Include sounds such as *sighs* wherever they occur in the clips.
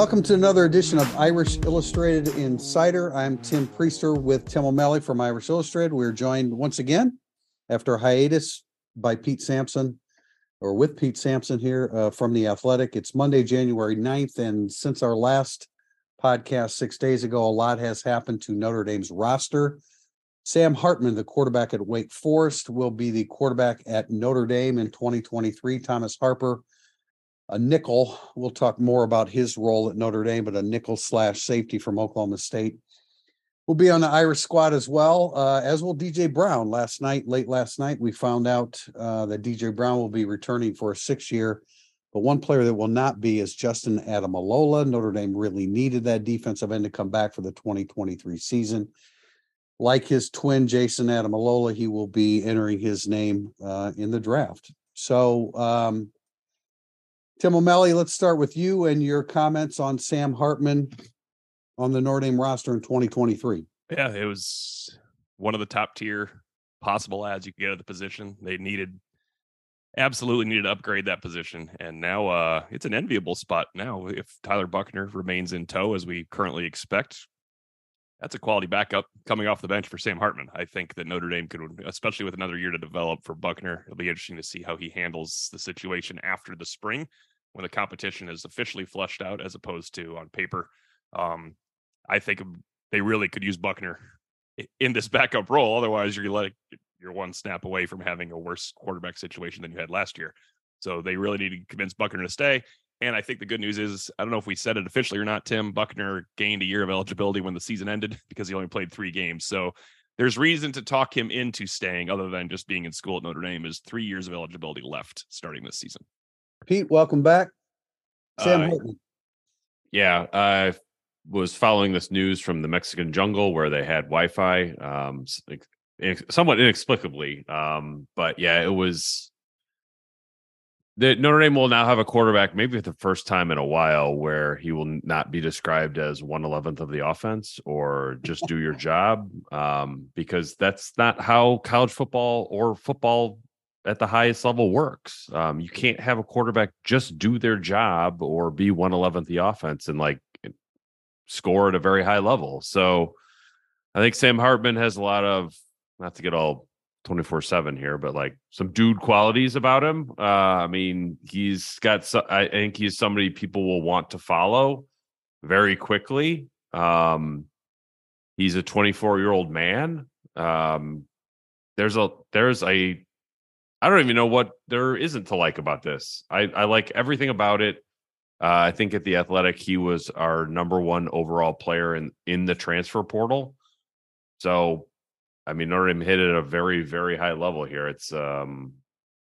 Welcome to another edition of Irish Illustrated Insider. I'm Tim Prister with Tim O'Malley from Irish Illustrated. We're joined once again after hiatus by Pete Sampson, or with Pete Sampson here uh, from The Athletic. It's Monday, January 9th. And since our last podcast six days ago, a lot has happened to Notre Dame's roster. Sam Hartman, the quarterback at Wake Forest, will be the quarterback at Notre Dame in 2023. Thomas Harper a nickel. We'll talk more about his role at Notre Dame, but a nickel slash safety from Oklahoma State. We'll be on the Irish squad as well, uh, as will DJ Brown. Last night, late last night, we found out uh, that DJ Brown will be returning for a six year. But one player that will not be is Justin Ademilola. Notre Dame really needed that defensive end to come back for the 2023 season. Like his twin, Jason Ademilola, he will be entering his name uh, in the draft. So, um, Tim O'Malley, let's start with you and your comments on Sam Hartman on the Notre Dame roster in 2023. Yeah, it was one of the top tier possible ads you could get at the position. They needed absolutely needed to upgrade that position. And now uh it's an enviable spot now. If Tyler Buchner remains in tow as we currently expect, that's a quality backup coming off the bench for Sam Hartman. I think that Notre Dame could, especially with another year to develop for Buchner, it'll be interesting to see how he handles the situation after the spring when the competition is officially flushed out as opposed to on paper. Um, I think they really could use Buchner in this *laughs* backup role. Otherwise, you're like you're one snap away from having a worse quarterback situation than you had last year. So they really need to convince Buchner to stay. And I think the good news is, I don't know if we said it officially or not, Tim Buchner gained a year of eligibility when the season ended *laughs* because he only played three games. So there's reason to talk him into staying other than just being in school at Notre Dame is three years of eligibility left starting this season. Pete, welcome back. Sam Uh, Yeah, I was following this news from the Mexican jungle where they had Wi-Fi, um, s- ex- inex- somewhat inexplicably. Um, but yeah, it was. The Notre Dame will now have a quarterback, maybe for the first time in a while, where he will not be described as one eleventh of the offense or just do your *laughs* job, um, because that's not how college football or football at the highest level works. Um, you can't have a quarterback just do their job or be one eleventh the offense and like score at a very high level. So I think Sam Hartman has a lot of not to get all 24 7 here, but like some dude qualities about him. Uh, I mean, he's got, so, I think he's somebody people will want to follow very quickly. Um, he's a 24 year old man. Um, there's a, there's a, I don't even know what there isn't to like about this. I, I like everything about it. Uh, I think at the Athletic, he was our number one overall player in in the transfer portal. So, I mean, Notre Dame hit at a very very high level here. It's um,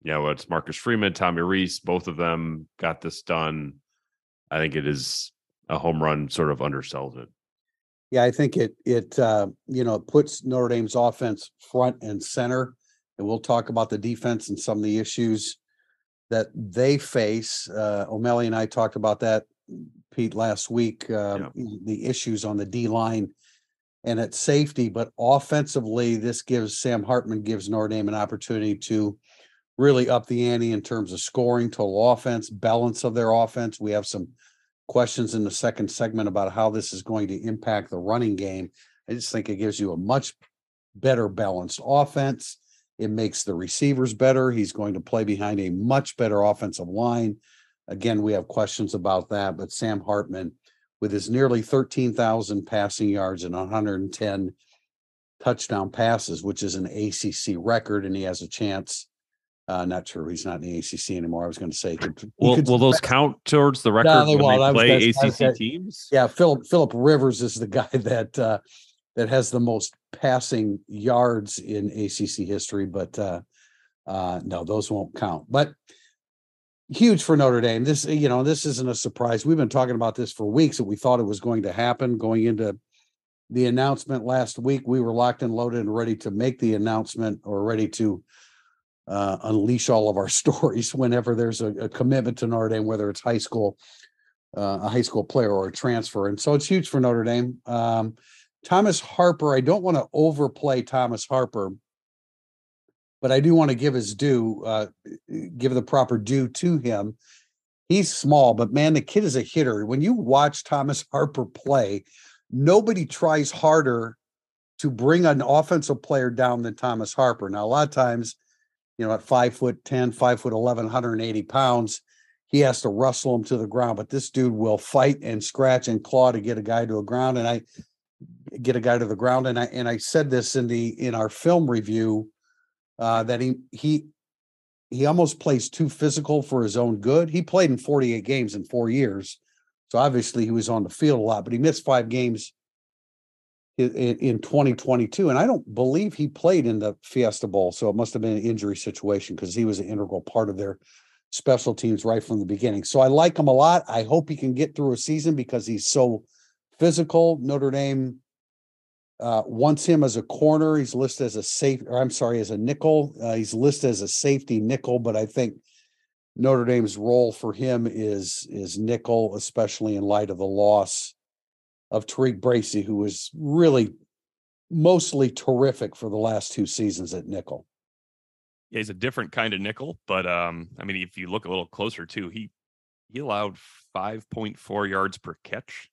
you know, it's Marcus Freeman, Tommy Rees, both of them got this done. I think it is a home run. Sort of undersells it. Yeah, I think it it uh, you know it puts Notre Dame's offense front and center, and we'll talk about the defense and some of the issues that they face. Uh, O'Malley and I talked about that, Pete, last week. Uh, The issues on the D line and at safety, but offensively, this gives Sam Hartman gives Notre Dame an opportunity to really up the ante in terms of scoring, total offense, balance of their offense. We have some questions in the second segment about how this is going to impact the running game. I just think it gives you a much better balanced offense. It makes the receivers better. He's going to play behind a much better offensive line. Again, we have questions about that, but Sam Hartman, with his nearly 13,000 passing yards and 110 touchdown passes, which is an ACC record, and he has a chance. Uh, not true. he's not in the ACC anymore. I was going to say, could, he Will, could- will those *laughs* count towards the record No, they when they play gonna- I was ACC teams? Yeah, Philip Philip Rivers is the *laughs* guy that uh that has the most passing yards in ACC history, but uh uh no, those won't count. But huge for Notre Dame. This, you know, this isn't a surprise. We've been talking about this for weeks that we thought it was going to happen going into the announcement last week. We were locked and loaded and ready to make the announcement or ready to uh, unleash all of our *laughs* stories whenever there's a, a commitment to Notre Dame, whether it's high school, uh, a high school player or a transfer. And so it's huge for Notre Dame. Um, Thomas Harper, I don't want to overplay Thomas Harper but I do want to give his due, uh, give the proper due to him. He's small, but man, the kid is a hitter. When you watch Thomas *laughs* Harper play, nobody tries harder to bring an offensive player down than Thomas Harper. Now, a lot of times, you know, at five foot 10, five foot 11, 180 pounds, he has to wrestle him to the ground. But this dude will fight and scratch and claw to get a guy to a ground. And I get a guy to the ground. And I and I said this in the in our film review uh, that he he he almost plays too physical for his own good. He played in 48 games in four years, so obviously he was on the field a lot. But he missed five games in, in 2022, and I don't believe he played in the Fiesta Bowl. So it must have been an injury situation because he was an integral part of their special teams right from the beginning. So I like him a lot. I hope he can get through a season because he's so physical. Notre Dame uh, wants him as a corner. He's listed as a safe, or I'm sorry, as a nickel. Uh, he's listed as a safety nickel, but I think Notre Dame's role for him is is nickel, especially in light of the loss of TaRiq Bracy, who was really mostly terrific for the last two seasons at nickel. Yeah, he's a different kind of nickel, but um, I mean, if you look a little closer too, he he allowed 5.4 yards per catch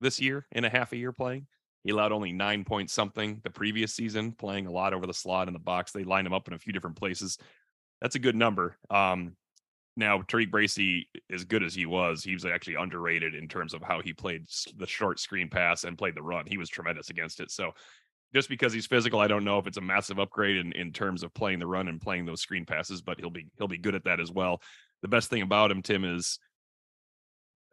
this year in a half a year playing. He allowed only nine points something the previous season, playing a lot over the slot in the box. They lined him up in a few different places. That's a good number. Um, now, TaRiq Bracy, as good as he was, he was actually underrated in terms of how he played the short screen pass and played the run. He was tremendous against it. So, just because he's physical, I don't know if it's a massive upgrade in, in terms of playing the run and playing those screen passes, but he'll be he'll be good at that as well. The best thing about him, Tim, is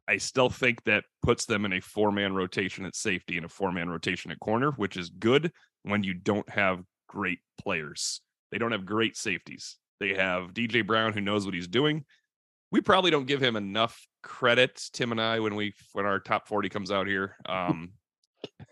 I still think that puts them in a four man rotation at safety and a four man rotation at corner, which is good when you don't have great players. They don't have great safeties. They have DJ Brown who knows what he's doing. We probably don't give him enough credit, Tim and I, when we when our top 40 comes out here. *laughs* Um,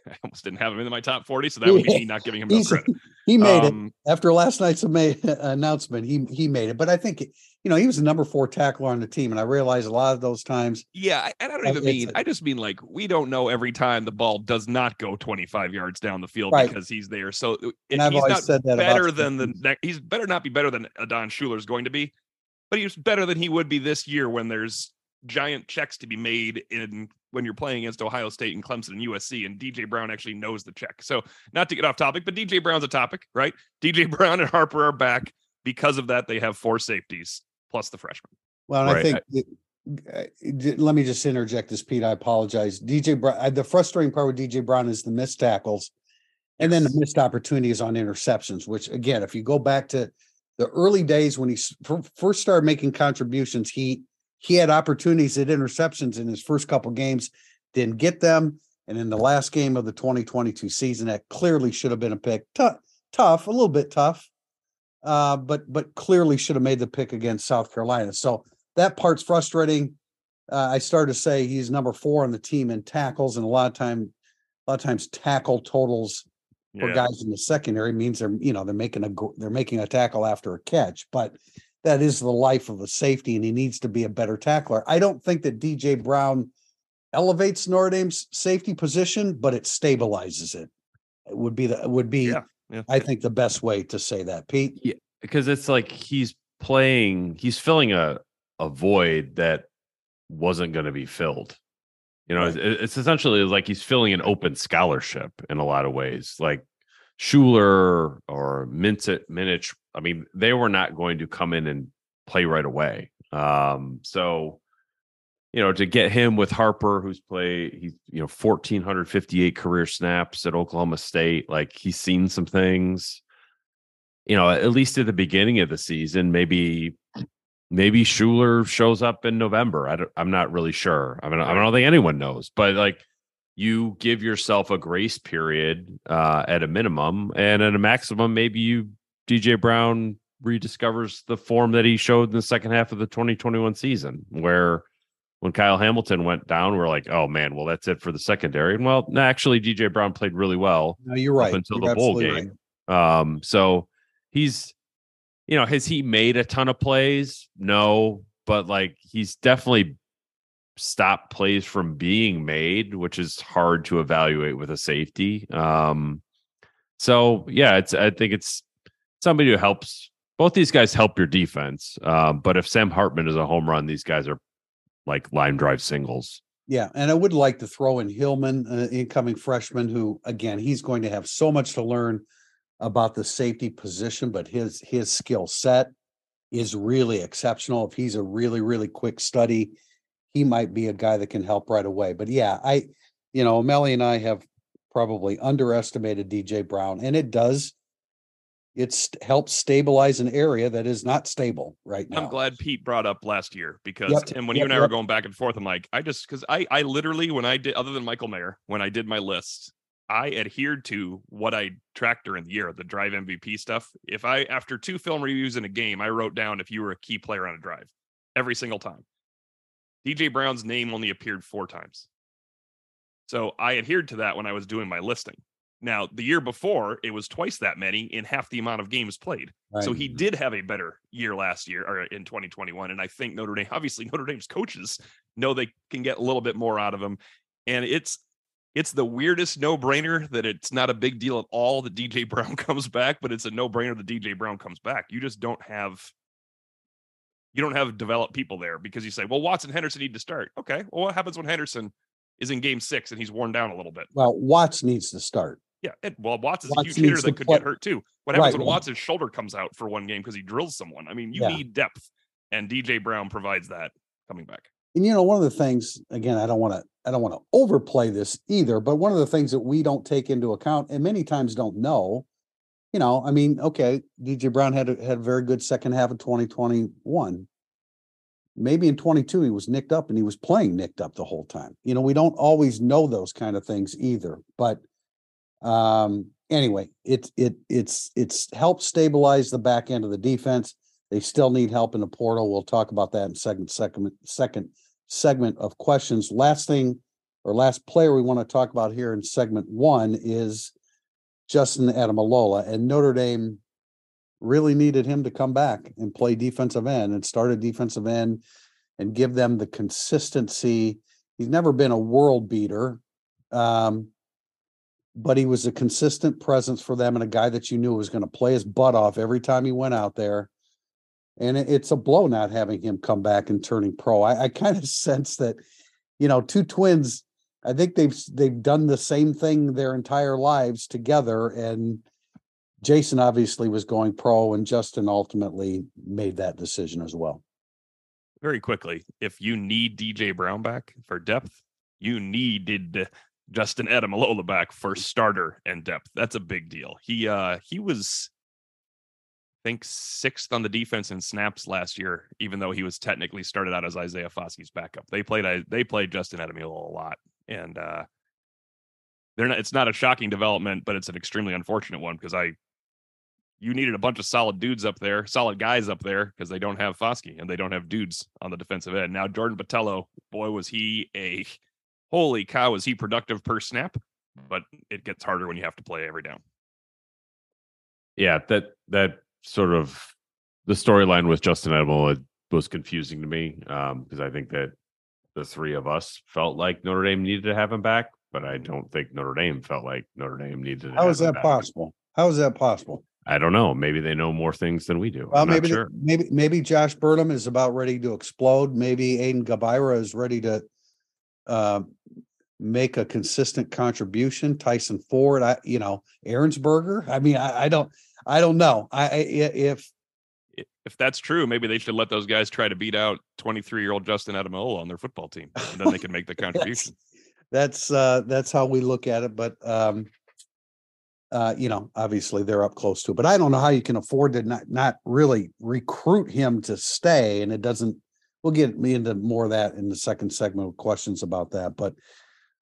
I *laughs* almost didn't have him in my top 40, so that would be me not giving him *laughs* enough credit. *laughs* He made um, it after last night's announcement. He he made it, but I think you know he was the number four tackler on the team, and I realize a lot of those times. Yeah, and I don't even mean. I just mean like we don't know every time the ball does not go 25 yards down the field right. because he's there. So uh, and I've always said that better than the he's better not be better than Adon is going to be, but he's better than he would be this year when there's giant checks to be made in when you're playing against Ohio State and Clemson and USC, and DJ Brown actually knows the check. So, not to get off topic, but DJ Brown's a topic, right? *laughs* DJ Brown and Harper are back. Because of that, they have four safeties plus the freshman. Well, right. I think. It, uh, let me just interject this, Pete. I apologize. DJ Brown. Uh, the frustrating part with DJ Brown is the missed tackles, and then the missed opportunities on interceptions. Which, again, if you go back to the early days when he first started making contributions, he he had opportunities at interceptions in his first couple games, didn't get them. And in the last game of the 2022 season, that clearly should have been a pick. Tough, tough, a little bit tough, uh, but but clearly should have made the pick against South Carolina. So that part's frustrating. Uh, I started to say he's number four on the team in tackles, and a lot of time, a lot of times tackle totals for yeah. guys in the secondary means they're you know they're making a they're making a tackle after a catch, but that is the life of a safety, and he needs to be a better tackler. I don't think that DJ Brown elevates Notre Dame's safety position, but it stabilizes it. It would be the would be yeah, yeah. I think the best way to say that, Pete. Yeah, because it's like he's playing, he's filling a a void that wasn't going to be filled. You know, right. it's, it's essentially like he's filling an open scholarship in a lot of ways. Like Shuler or Minich, I mean, they were not going to come in and play right away. Um, so, you know, to get him with Harper, who's played, he's, you know, 1,458 career snaps at Oklahoma State, like he's seen some things, you know, at least at the beginning of the season, maybe. Maybe Shuler shows up in November. I don't, I'm not really sure. I mean, I don't think anyone knows, but like you give yourself a grace period uh, at a minimum, and at a maximum, maybe you DJ Brown rediscovers the form that he showed in the second half of the 2021 season, where when Kyle Hamilton went down, we're like, oh man, well that's it for the secondary. And well, no, actually, DJ Brown played really well. No, you're right. Up until You're the bowl game. Um, so he's, you know, has he made a ton of plays? No, but like he's definitely stopped plays from being made, which is hard to evaluate with a safety. Um, so yeah, it's I think it's somebody who helps. Both these guys help your defense, um, but if Sam Hartman is a home run, these guys are like line drive singles. Yeah, and I would like to throw in Hillman, uh, incoming freshman, who again he's going to have so much to learn about the safety position, but his his skill set is really exceptional. If he's a really really quick study, he might be a guy that can help right away. But yeah, I, you know, Melly and I have probably underestimated DJ Brown, and it does. It's helps stabilize an area that is not stable right now. I'm glad Pete brought up last year because Yep, Tim, when you and I yep. were going back and forth, I'm like, I just because I I literally when I did other than Michael Mayer when I did my list, I adhered to what I tracked during the year, the drive MVP stuff. If I after two film reviews in a game, I wrote down if you were a key player on a drive every single time. DJ Brown's name only appeared four times. So I adhered to that when I was doing my listing. Now, the year before, it was twice that many in half the amount of games played. So he did have a better year last year or in 2021. And I think Notre Dame, obviously, Notre Dame's coaches know they can get a little bit more out of him. And it's it's the weirdest no-brainer that it's not a big deal at all that DJ Brown *laughs* comes back, but it's a no-brainer that DJ Brown comes back. You just don't have you don't have developed people there because you say, well, Watson Henderson need to start. Okay. Well, what happens when Henderson is in game six and he's worn down a little bit? Well, Watts needs to start. Yeah. Well, Watson's Watts a huge hitter that could play- get hurt too. What happens Right, when well- Watson's shoulder comes out for one game because he drills someone? I mean, you Yeah. need depth, and DJ Brown provides that coming back. And you know, one of the things, again, I don't want to, I don't want to overplay this either, but one of the things that we don't take into account and many times don't know, you know, I mean, okay, DJ Brown had a, had a very good second half of 2021. Maybe in 22 he was nicked up and he was playing nicked up the whole time. You know, we don't always know those kind of things either. But um anyway, it it it's it's helped stabilize the back end of the defense. They still need help in the portal. We'll talk about that in second second second segment of questions. Last thing or last player we want to talk about here in segment one is Justin Ademilola and Notre Dame really needed him to come back and play defensive end and start a defensive end and give them the consistency. He's never been a world beater. Um, but he was a consistent presence for them and a guy that you knew was going to play his butt off every time he went out there. And it- it's a blow not having him come back and turning pro. I, I kind of *laughs* sense that, you know, two twins. I think they've they've done the same thing their entire lives together. And Jason obviously was going pro, and Justin ultimately made that decision as well. Very quickly, if you need DJ Brown back for depth, you needed Justin Ademilola back for starter and depth. That's a big deal. He uh he was I think sixth on the defense in snaps last year, even though he was technically started out as Isaiah Foskey's backup. They played they played Justin Ademilola a lot, and uh, they're not. It's not a shocking development, but it's an extremely unfortunate one because I, you needed a bunch of solid dudes up there, solid guys up there because they don't have Foskey and they don't have dudes on the defensive end. Now Jordan Botelho, boy, was he a holy cow, was he productive per snap? But it gets harder when you have to play every down. yeah, that that sort of the storyline with Justin Edmond was confusing to me because I think that the three of us felt like Notre Dame needed to have him back, but I don't think Notre Dame felt like Notre Dame needed to. How is that back. possible? How is that possible? I don't know. Maybe they know more things than we do. Well, I'm not maybe, sure. maybe, maybe Josh Burnham is about ready to explode. Maybe Aiden Gobaira is ready to uh, make a consistent contribution. Tyson Ford, I, you know, Aaronsberger. I mean, I, I don't, I don't know. I, I if If that's true, maybe they should let those guys try to beat out 23 year old Justin Ademilola on their football team, and then they can make the *laughs* contribution. that's uh that's how we look at it. But um, uh, you know, obviously they're up close to it. But I don't know how you can afford to not not really recruit him to stay, and it doesn't. We'll get me into more of that in the second segment of questions about that, but.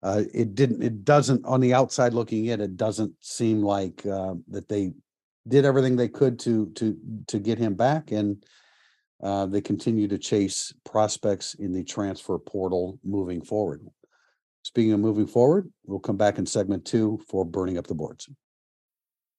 Uh, it didn't, it doesn't, on the outside looking in, it doesn't seem like, uh, that they did everything they could to to to get him back, and uh, they continue to chase prospects in the transfer portal moving forward. Speaking of moving forward, we'll come back in segment two for burning up the boards.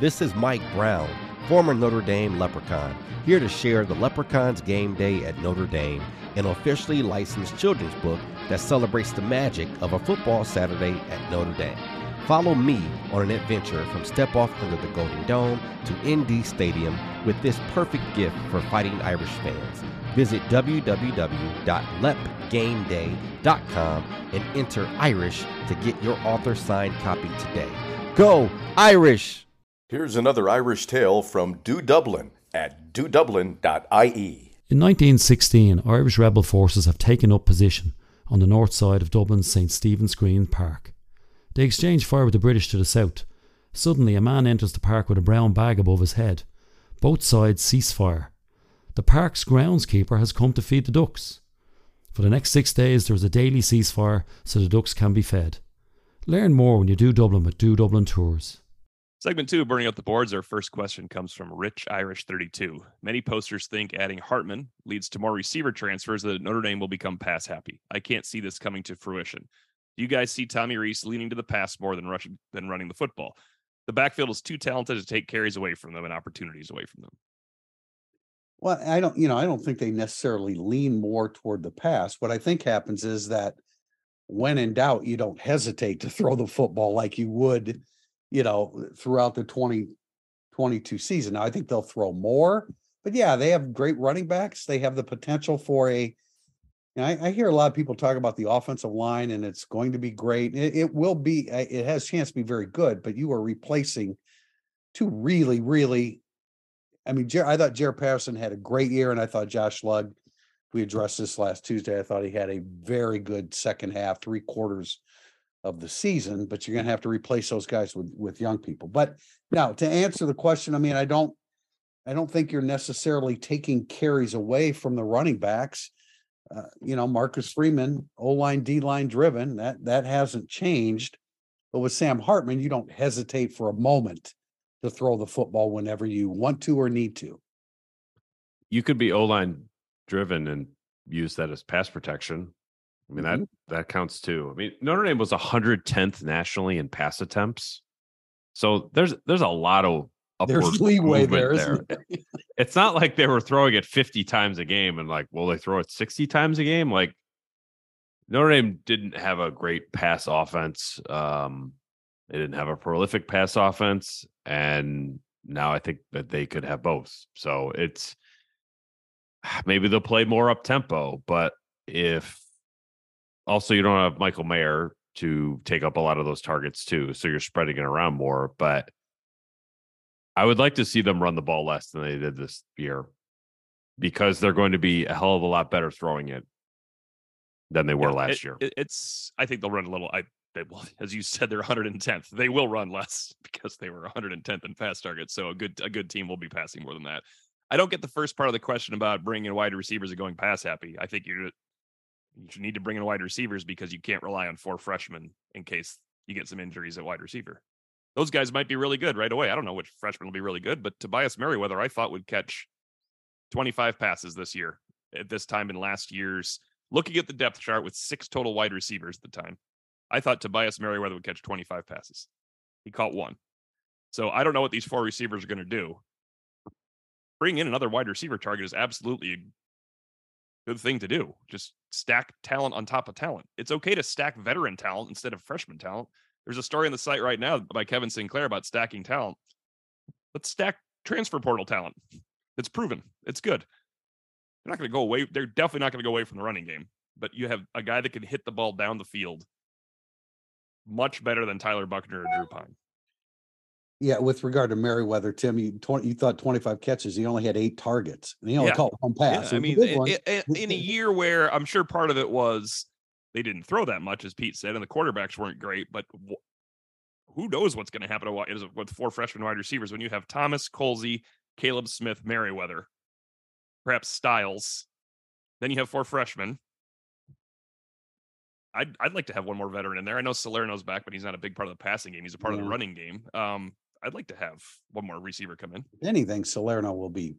This is Mike Brown, former Notre Dame Leprechaun, here to share the Leprechauns Game Day at Notre Dame, an officially licensed children's book that celebrates the magic of a football Saturday at Notre Dame. Follow me on an adventure from Step Off Under the Golden Dome to ND Stadium with this perfect gift for fighting Irish fans. Visit www.lepgameday.com and enter Irish to get your author signed copy today. Go Irish! Here's another Irish tale from Do Dublin at dodublin.ie. In 1916, Irish rebel forces have taken up position on the north side of Dublin's St Stephen's Green Park. They exchange fire with the British to the south. Suddenly, a man enters the park with a brown bag above his head. Both sides cease fire. The park's groundskeeper has come to feed the ducks. For the next six days, there is a daily ceasefire so the ducks can be fed. Learn more when you do Dublin with Do Dublin Tours. Segment two, burning up the boards. Our first question comes from Rich Irish 32. Many posters think adding Hartman leads to more receiver transfers that Notre Dame will become pass happy. I can't see this coming to fruition. Do you guys see Tommy Rees leaning to the pass more than rushing than running the football? The backfield is too talented to take carries away from them and opportunities away from them. Well, I don't, you know, I don't think they necessarily lean more toward the pass. What I think happens is that when in doubt, you don't hesitate to throw the football like you would you know, throughout the 2022 season. Now, I think they'll throw more, but yeah, they have great running backs. They have the potential for a, and I, I hear a lot of people talk about the offensive line and it's going to be great. It, it will be, eh, it has chance to be very good, but you are replacing two really, really, I mean, Jer- I thought Jared Patterson had a great year and I thought Josh Lugg, we addressed this last Tuesday. I thought he had a very good second half, three quarters of the season, but you're gonna have to replace those guys with with young people. But now to answer the question, I mean, I don't I don't think you're necessarily taking carries away from the running backs. Uh, you know, Marcus Freeman, O line, D line driven, that that hasn't changed. But with Sam Hartman, you don't hesitate for a moment to throw the football whenever you want to or need to. You could be O line driven and use that as pass protection. I mean that mm-hmm. that counts too. I mean Notre Dame was 110th nationally in pass attempts, so there's there's a lot of there's leeway there. there. *laughs* it's not like they were throwing it 50 times a game and like, will they throw it 60 times a game? Like Notre Dame didn't have a great pass offense. Um, they didn't have a prolific pass offense, and now I think that they could have both. So it's *sighs* maybe they'll play more up tempo, but if also, you don't have Michael Mayer to take up a lot of those targets too, so you're spreading it around more. But I would like to see them run the ball less than they did this year because they're going to be a hell of a lot better throwing it than they were yeah, last it, year. It's I think they'll run a little. I they will, *laughs* as you said, they're 110th. They will run less *laughs* because they were 110th in pass targets. So a good a good team will be passing more than that. I don't get the first part of the question about bringing wide receivers and going pass happy. I think you're you need to bring in wide receivers because you can't rely on four freshmen in case you get some injuries at wide receiver. Those guys might be really good right away. I don't know which freshman will be really good, but Tobias Merriweather, I thought would catch 25 passes this year at this time in last year's looking at the depth chart with six total wide receivers at the time. I thought Tobias Merriweather would catch 25 passes. He caught one. So I don't know what these four receivers are going to do. Bring in another wide receiver target is absolutely good thing to do. Just stack talent on top of talent. It's okay to stack veteran talent instead of freshman talent. There's a story on the site right now by Kevin Sinclair about stacking talent. Let's stack transfer portal talent. It's proven. It's good. They're not going to go away. They're definitely not going to go away from the running game. But you have a guy that can hit the ball down the field much better than Tyler Buchner or Drew Pyne. Yeah, with regard to Merriweather, Tim, you twenty, you thought twenty-five catches, he only had eight targets, and he only Yeah. caught one Yeah, pass. I It a mean, big in, in- a *laughs* year where I'm sure part of it was they didn't throw that much, as Pete said, and the quarterbacks weren't great. But wh- who knows what's going to happen with four freshman wide receivers when you have Thomas, Colzie, Caleb Smith, Merriweather, perhaps Styles. Then you have four freshmen. I'd I'd like to have one more veteran in there. I know Salerno's back, but he's not a big part of the passing game. He's a part of the running game. Um, I'd like to have one more receiver come in. If anything, Salerno will be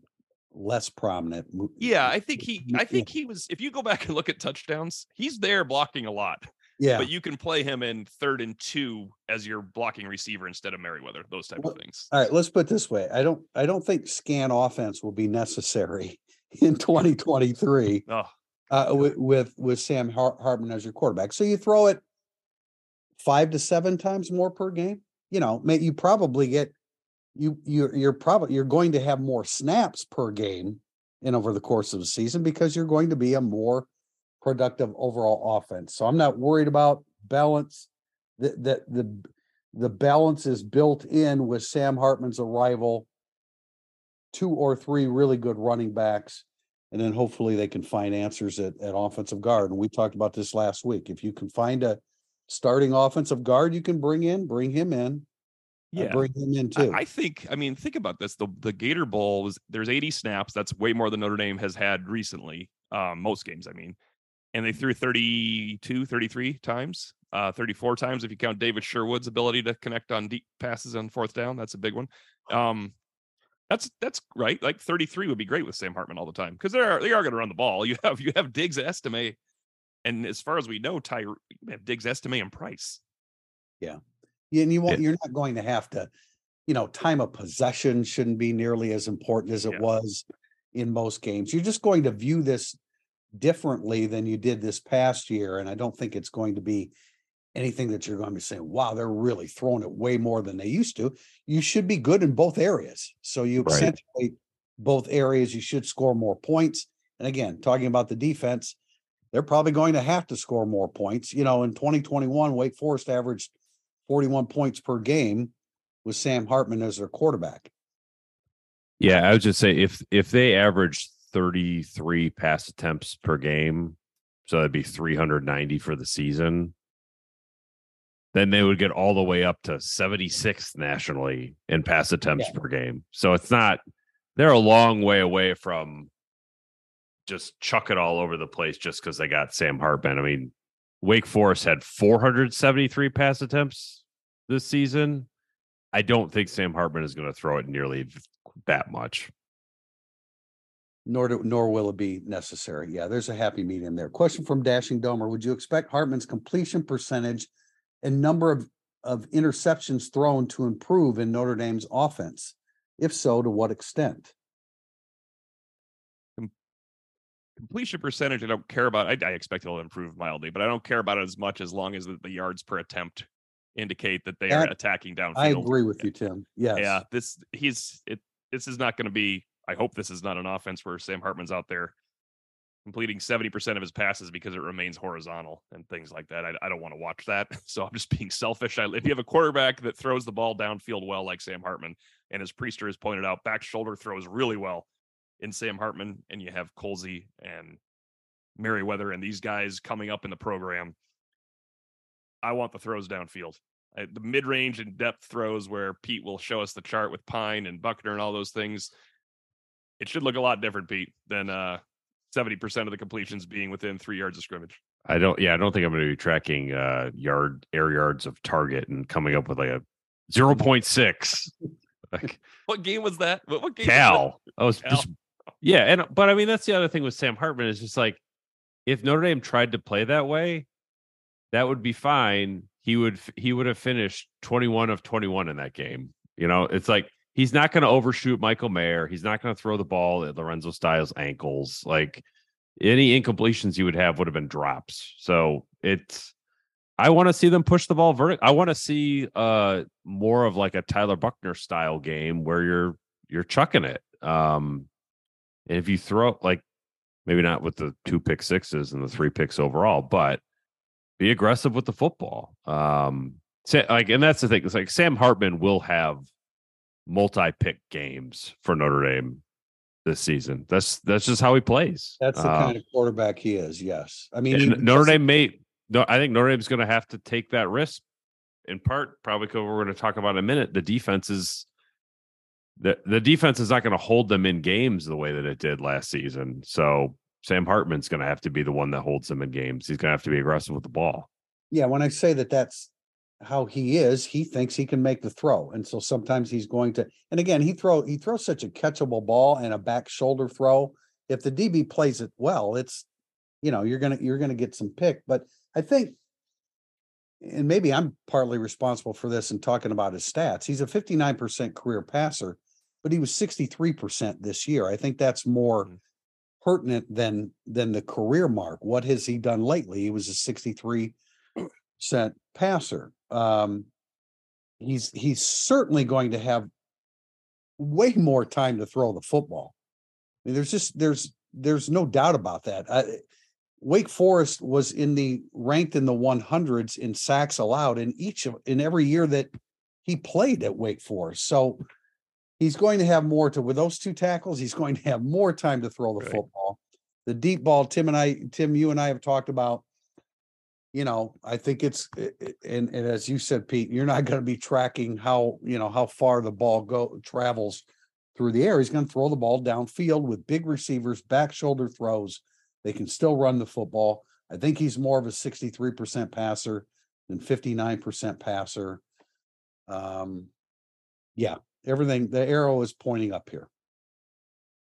less prominent. Yeah, I think he I think he was if you go back and look at touchdowns, he's there blocking a lot. Yeah, But you can play him in third and two as your blocking receiver instead of Merriweather, those type Well, of things. all right. Let's put it this way. I don't. I don't think scan offense will be necessary *laughs* in 2023 Oh, *laughs* uh, with, with with Sam Har- Hartman as your quarterback. So you throw it five to seven times more per game. You know, you probably get you you you're probably you're going to have more snaps per game in over the course of the season because you're going to be a more productive overall offense. So I'm not worried about balance. That that the the balance is built in with Sam Hartman's arrival, two or three really good running backs, and then hopefully they can find answers at, at offensive guard. And we talked about this last week. If you can find a starting offensive guard you can bring in, bring him in. uh, yeah. bring him in I, too. I think I mean think about this. The the Gator Bowl was there's 80 snaps. That's way more than Notre Dame has had recently. Um, most games, I mean. And they threw 32, 33 times, uh, 34 times if you count David Sherwood's ability to connect on deep passes on fourth down. That's a big one. Um, that's that's right. Like 33 would be great with Sam Hartman all the time because they are they are going to run the ball. You have you have Diggs, Estime, and as far as we know, Ty you have Diggs, Estime, and Price. Yeah, and you won't. You're not going to have to. You know, time of possession shouldn't be nearly as important as it Yeah. was in most games. You're just going to view this differently than you did this past year, and I don't think it's going to be anything that you're going to be saying, "Wow, they're really throwing it way more than they used to." You should be good in both areas, so you Right. accentuate both areas. You should score more points. And again, talking about the defense, they're probably going to have to score more points. You know, in 2021, Wake Forest averaged 41 points per game with Sam Hartman as their quarterback. Yeah, I would just say if if they average 33 pass attempts per game, so that'd be 390 for the season, then they would get all the way up to 76th nationally in pass attempts Yeah. per game. So it's not they're a long way away from just chuck it all over the place just because they got Sam Hartman. I mean, Wake Forest had 473 pass attempts this season. I don't think Sam Hartman is going to throw it nearly that much. Nor do, nor will it be necessary. Yeah, there's a happy medium there. Question from Dashing Domer: Would you expect Hartman's completion percentage and number of of interceptions thrown to improve in Notre Dame's offense? If so, to what extent? Completion percentage, I don't care about. I, I expect it'll improve mildly, but I don't care about it as much as long as the, the yards per attempt indicate that they are attacking downfield. I agree with you, Tim. Yes. Yeah, this he's it. This is not going to be. I hope this is not an offense where Sam Hartman's out there completing seventy percent of his passes because it remains horizontal and things like that. I, I don't want to watch that. *laughs* So I'm just being selfish. I, if you have a quarterback that throws the ball downfield well, like Sam Hartman, and as Prister has pointed out, back shoulder throws really well in Sam Hartman, and you have Colzie and Merriweather and these guys coming up in the program. I want the throws downfield. I, the mid range and depth throws where Pete will show us the chart with Pyne and Buchner and all those things. It should look a lot different, Pete, than uh, 70% of the completions being within three yards of scrimmage. I don't. Yeah, I don't think I'm going to be tracking uh yard air yards of target and coming up with like a zero point six. Like *laughs* What game was that? What, what game? was that? Cal. I was Cal. just yeah, and but I mean that's the other thing with Sam Hartman is just like if Notre Dame tried to play that way, that would be fine. He would he would have finished 21 of 21 in that game. You know, it's like he's not going to overshoot Michael Mayer. He's not going to throw the ball at Lorenzo Styles' ankles. Like any incompletions he would have would have been drops. So it's I want to see them push the ball vertical. I want to see uh more of like a Tyler Buchner style game where you're you're chucking it. Um and if you throw like maybe not with the two pick sixes and the three picks overall, but be aggressive with the football. Um, like, and that's the thing. It's like Sam Hartman will have multi-pick games for Notre Dame this season. That's that's just how he plays. That's the Uh, kind of quarterback he is. Yes, I mean he- Notre Dame may. No, I think Notre Dame's going to have to take that risk. In part, probably because we're going to talk about in a minute. The defense is the the defense is not going to hold them in games the way that it did last season. So Sam Hartman's going to have to be the one that holds them in games. He's going to have to be aggressive with the ball. Yeah, when I say that that's how he is, he thinks he can make the throw. And so sometimes he's going to and again, he throw he throws such a catchable ball and a back shoulder throw. If the DB plays it well, it's you know, you're gonna you're gonna get some pick. But I think and maybe I'm partly responsible for this and talking about his stats. He's a 59% career passer, but he was 63% this year. I think that's more Mhm. pertinent than than the career mark. What has he done lately? He was a 63 percent passer. Um, he's he's certainly going to have way more time to throw the football. I mean, there's just there's there's no doubt about that. I, Wake Forest was in the ranked in the 100s in sacks allowed in each of in every year that he played at Wake Forest. So he's going to have more to with those two tackles. He's going to have more time to throw the Right. football. The deep ball, Tim and I, Tim, you and I have talked about. You know, I think it's and, and as you said, Pete, you're not going to be tracking how you know how far the ball go travels through the air. He's going to throw the ball downfield with big receivers, back shoulder throws. They can still run the football. I think he's more of a 63% passer than 59% passer. Um, yeah, everything, the arrow is pointing up here.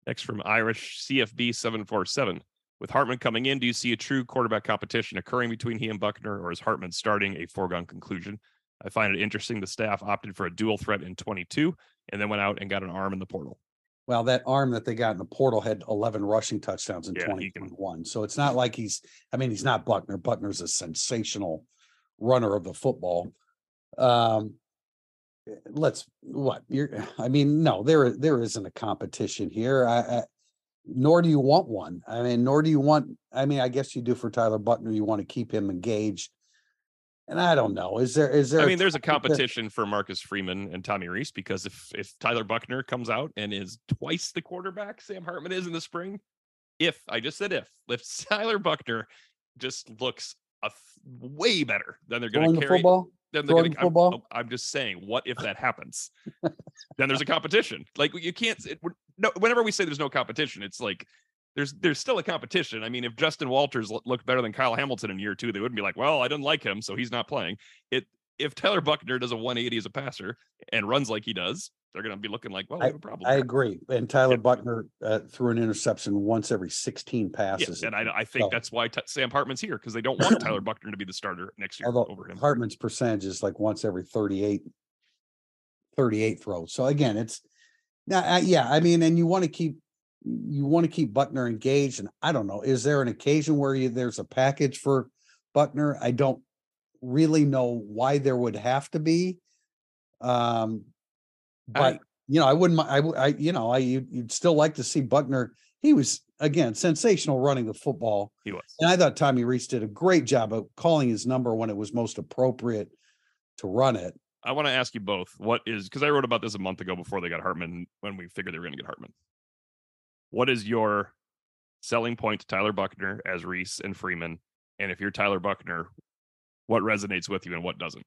Next from Irish CFB 747. With Hartman coming in, do you see a true quarterback competition occurring between he and Buchner, or is Hartman starting a foregone conclusion? I find it interesting the staff opted for a dual threat in 22 and then went out and got an arm in the portal. Well, that arm that they got in the portal had 11 rushing touchdowns in Yeah, 2021. So it's not like he's, I mean, he's not Buchner. Buchner's a sensational runner of the football. Um, let's what you're, *sighs* I mean, no, there, there isn't a competition here. I, I, nor do you want one. I mean, nor do you want, I mean, I guess you do for Tyler Buchner. You want to keep him engaged. And I don't know, is there, is there? I mean, there's a competi- competition for Marcus Freeman and Tommy Rees because if if Tyler Buchner comes out and is twice the quarterback Sam Hartman is in the spring, if I just said if *laughs* if Tyler Buchner just looks a way better than they're going to the carry, football? Then they're the to. I'm. I'm just saying, what if that happens? *laughs* then there's a competition. Like you can't. It, no, whenever we say there's no competition, it's like there's there's still a competition. I mean, if Justin Walters looked better than Kyle Hamilton in year two, they wouldn't be like, well, I didn't like him, so he's not playing. It if Tyler Buchner does a 180 as a passer and runs like he does, they're going to be looking like, well, we have a problem. I here. agree. And Tyler Yeah. Buchner uh, threw an interception once every 16 Yeah, passes. and I, I think So- that's why t- Sam Hartman's here because they don't want Tyler *coughs* Buchner to be the starter next year Although over him. Hartman's percentage is like once every 38, 38 throws. So again, it's now, uh, yeah, I mean, and you want to keep, you want to keep Buchner engaged. And I don't know, is there an occasion where you, there's a package for Buchner? I don't really know why there would have to be. Um, I- but you know, I wouldn't, I, I, I, you know, I, you'd, you'd still like to see Buchner. He was again sensational running the football. He was. And I thought Tommy Rees did a great job of calling his number when it was most appropriate to run it. I want to ask you both what is because I wrote about this a month ago before they got Hartman when we figured they were going to get Hartman. What is your selling point to Tyler Buchner as Rees and Freeman? And if you're Tyler Buchner, what resonates with you and what doesn't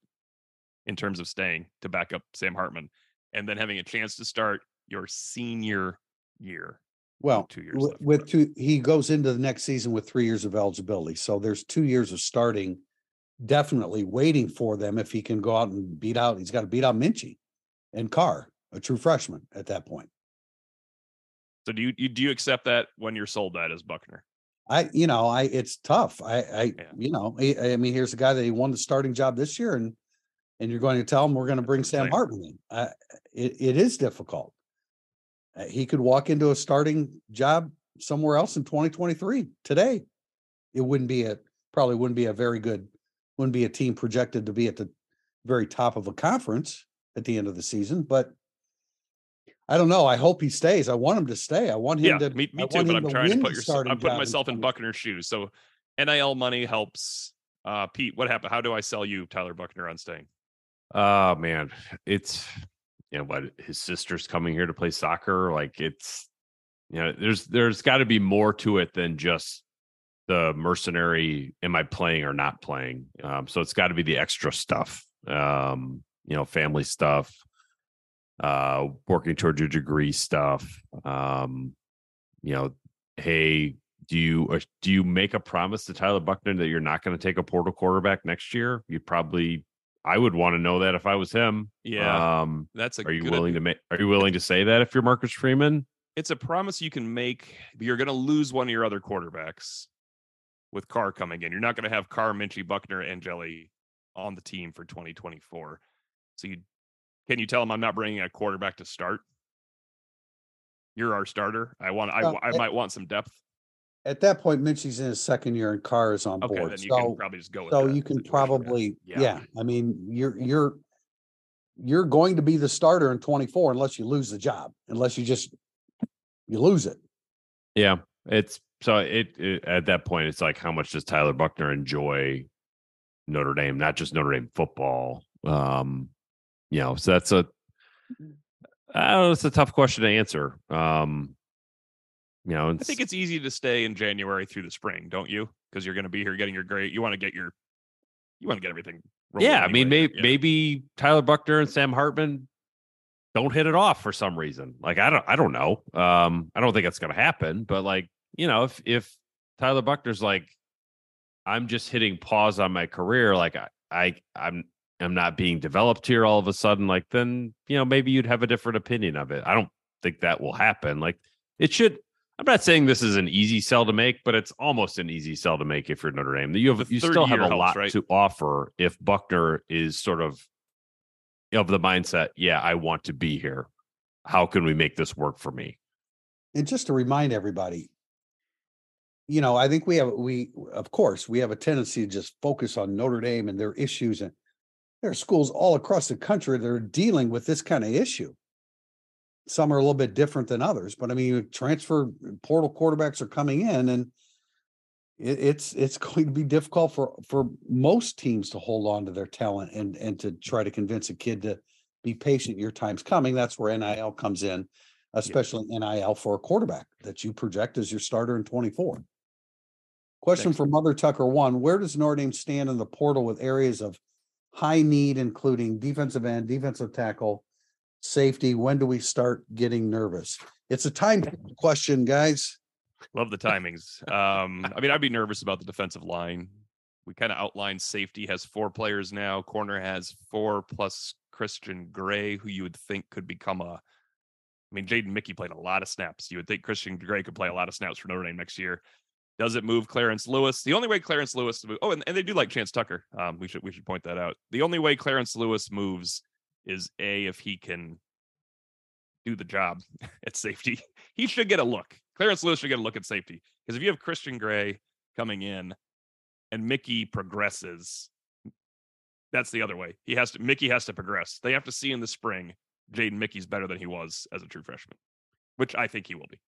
in terms of staying to back up Sam Hartman and then having a chance to start your senior year? Well, two years with two, he goes into the next season with three years of eligibility. So there's two years of starting, definitely waiting for them if he can go out and beat out. He's got to beat out Minchey and Carr, a true freshman at that point. So do you, you do you accept that when you're sold that as Buchner? I, you know, I, it's tough. I, I, Yeah. you know, I, I mean, here's a guy that he won the starting job this year and, and you're going to tell them we're going to bring Sam. Hartman in. Uh, it, it is difficult. Uh, he could walk into a starting job somewhere else in 2023 today. It wouldn't be a, probably wouldn't be a very good, wouldn't be a team projected to be at the very top of a conference at the end of the season, but I don't know. I hope he stays. I want him to stay. I want him Yeah, to. me, me too. But I'm trying to put yourself. I'm putting myself in 20 Buchner's shoes. So NIL money helps. Uh, Pete, what happened? How do I sell you Tyler Buchner on staying? Oh man, it's you know what his sister's coming here to play soccer. Like it's you know, there's there's got to be more to it than just the mercenary. Am I playing or not playing? Um, so it's got to be the extra stuff. Um, you know, family stuff, uh, working towards your degree stuff. Um, you know, hey, do you uh, do you make a promise to Tyler Buchner that you're not going to take a portal quarterback next year? You probably I would want to know that if I was him. Yeah, Um, that's a are you good- willing to make? Are you willing to say that if you're Marcus Freeman? It's a promise you can make. You're going to lose one of your other quarterbacks with Carr coming in. You're not going to have Carr, Minchey, Buchner, and Jelly on the team for 2024. So you can you tell him I'm not bringing a quarterback to start? You're our starter. I want. I, Well, I it- might want some depth. At that point, Minchey's in his second year and Carr is on Okay, board. then you can So, probably just go with so that you can situation, yeah. probably, Yeah. yeah, I mean, you're, you're, you're going to be the starter in twenty-four unless you lose the job, unless you just, you lose it. Yeah, it's so it, it at that point it's like how much does Tyler Buchner enjoy Notre Dame, not just Notre Dame football. Um, you know, so that's a I don't know, it's a tough question to answer. Um, you know, I think it's easy to stay in January through the spring, don't you? Because you're going to be here getting your grade. You want to get your, you want to get everything. yeah, I mean, maybe Yeah. maybe Tyler Buchner and Sam Hartman don't hit it off for some reason. Like I don't I don't know. Um, I don't think it's gonna happen, but like, you know, if if Tyler Buchner's like, I'm just hitting pause on my career, like I, I I'm I'm not being developed here all of a sudden, like then you know, maybe you'd have a different opinion of it. I don't think that will happen. Like it should I'm not saying this is an easy sell to make, but it's almost an easy sell to make if you're Notre Dame. You have you still have a helps, lot right? to offer if Buchner is sort of of the mindset, yeah, I want to be here. How can we make this work for me? And just to remind everybody, you know, I think we have, we, of course, we have a tendency to just focus on Notre Dame and their issues and there are schools all across the country that are dealing with this kind of issue. Some are a little bit different than others, but I mean, transfer portal quarterbacks are coming in and it, it's, it's *laughs* going to be difficult for, for most teams to hold on to their talent and, and to try to convince a kid to be patient. Your time's coming. That's where NIL comes in especially NIL for a quarterback that you project as your starter in twenty-four. Question Next. for Mother Tucker one, where does Notre Dame stand in the portal with areas of high need, including defensive end, defensive tackle, safety? When do we start getting nervous? It's a time *laughs* question, guys. Love the timings. Um, I mean, I'd be nervous about the defensive line. We kind of outlined safety has four players now. Corner has four plus Christian Gray, who you would think could become a. I mean, Jaden Mickey played a lot of snaps. You would think Christian Gray could play a lot of snaps for Notre Dame next year. Does it move Clarence Lewis? The only way Clarence Lewis to move. Oh, and, and they do like Chance Tucker. Um, we should we should point that out. The only way Clarence Lewis moves is a if he can do the job *laughs* at safety. He should get a look. Clarence Lewis should get a look at safety because if you have Christian Gray coming in and Mickey progresses, that's the other way. He has to. Mickey has to progress. They have to see in the spring Jaden Mickey's better than he was as a true freshman, which I think he will be.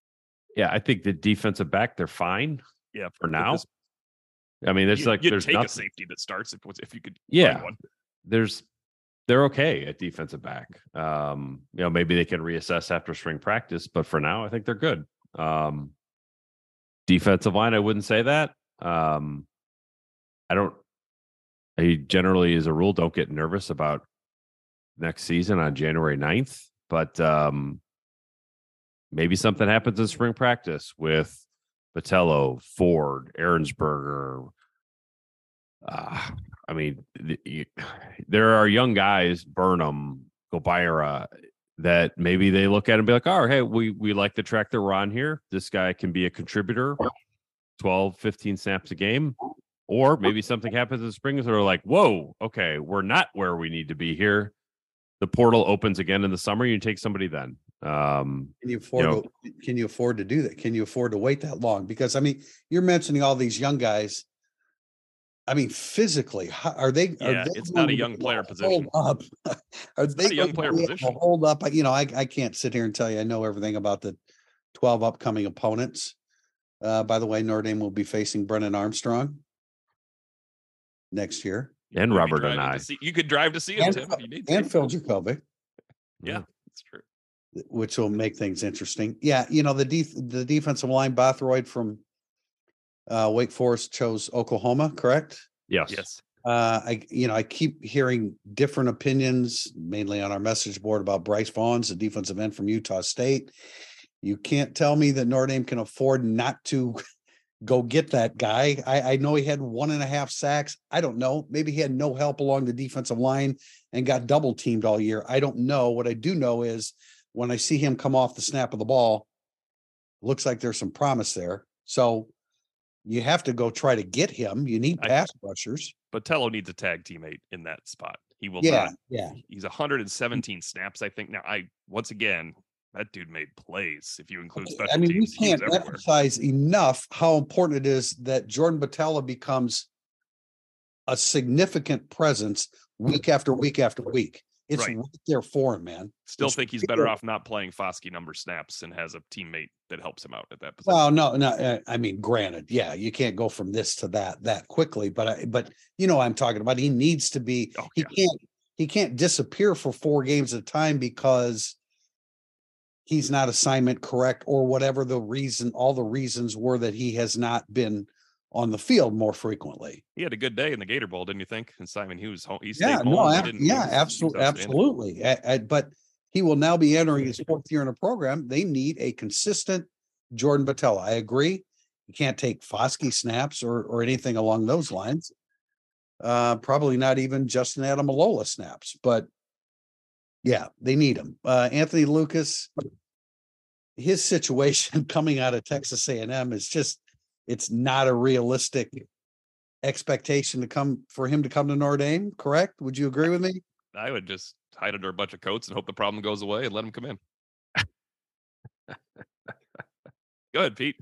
Yeah, I think the defensive back, they're fine Yeah, for at now. this- I mean, there's you- like there's take a safety that starts if if you could. Yeah. one. There's they're okay at defensive back. Um, you know, maybe they can reassess after spring practice, but for now, I think they're good. Um, defensive line, I wouldn't say that. Um, I don't. I generally, as a rule, don't get nervous about next season on January 9th, but um, maybe something happens in spring practice with Botelho, Ford, Ehrensberger. Uh, I mean, the, you, *sighs* there are young guys, Burnham, Gobaira, that maybe they look at and be like, oh, hey, we, we like the track that we're on here. This guy can be a contributor 12, 15 snaps a game. Or maybe something happens in the spring and they're like, whoa, okay, we're not where we need to be here. The portal opens again in the summer. You take somebody then. Um, Can you afford, know- to- can you afford to do that? Can you afford to wait that long? Because I mean, you're mentioning all these young guys. I mean, physically, how, are they? are Yeah, they it's not a young player *laughs* position. hold Up? *laughs* Are they a young player be able to position. Hold up, you know, I, I can't sit here and tell you, I know everything about the twelve upcoming opponents. Uh, by the way, Notre Dame will be facing Brennan Armstrong next year and You'd Robert and I. see- you could drive to see him, And Tim, Phil- if you need to. Phil Jacoby. Yeah. That's true. which will make things interesting. Yeah, you know, the def- the defensive line, Bothroyd from uh, Wake Forest chose Oklahoma, correct? Yes. Yes. Uh, I, you know, I keep hearing different opinions, mainly on our message board about Bryce Vaughns, the defensive end from Utah State. You can't tell me that Notre Dame can afford not to go get that guy. I, I know he had one and a half sacks. I don't know. Maybe he had no help along the defensive line and got double teamed all year. I don't know. What I do know is when I see him come off the snap of the ball, looks like there's some promise there. So you have to go try to get him. You need I- pass rushers. But Tello needs a tag teammate in that spot. He will Yeah, not. yeah. He's 117 snaps, I think. Now, I once again, that dude made plays. If you include special I mean, we teams, was can't emphasize enough how important it is that Jordan Botelho becomes a significant presence week after week after week. It's Right. right there for him, man. Still It's think he's better off not playing Foskey number snaps and has a teammate that helps him out at that position. Well, no, no. uh, I mean, granted, yeah, you can't go from this to that that quickly, but I, but you know, I'm talking about. He needs to be. Oh, he yeah. can't. He can't disappear for four games at a time because he's not assignment correct or whatever the reason. All the reasons were that he has not been on the field more frequently. he had a good day in the Gator Bowl, didn't you think? And Simon Hughes, home, he stayed Yeah, home. no, he ab- didn't yeah. Absolutely, absolutely. But he will now be entering his fourth year in a program. They need a consistent Jordan Botelho. I agree. You can't take Foskey snaps or or anything along those lines. Uh, probably not even Justin Ademilola snaps, but yeah, they need him. Uh, Anthony Lucas, his situation *laughs* coming out of Texas A&M is just it's not a realistic expectation to come for him to come to Notre Dame, correct? Would you agree with me? I would just hide under a bunch of coats and hope the problem goes away and let him come in. Go ahead, Pete.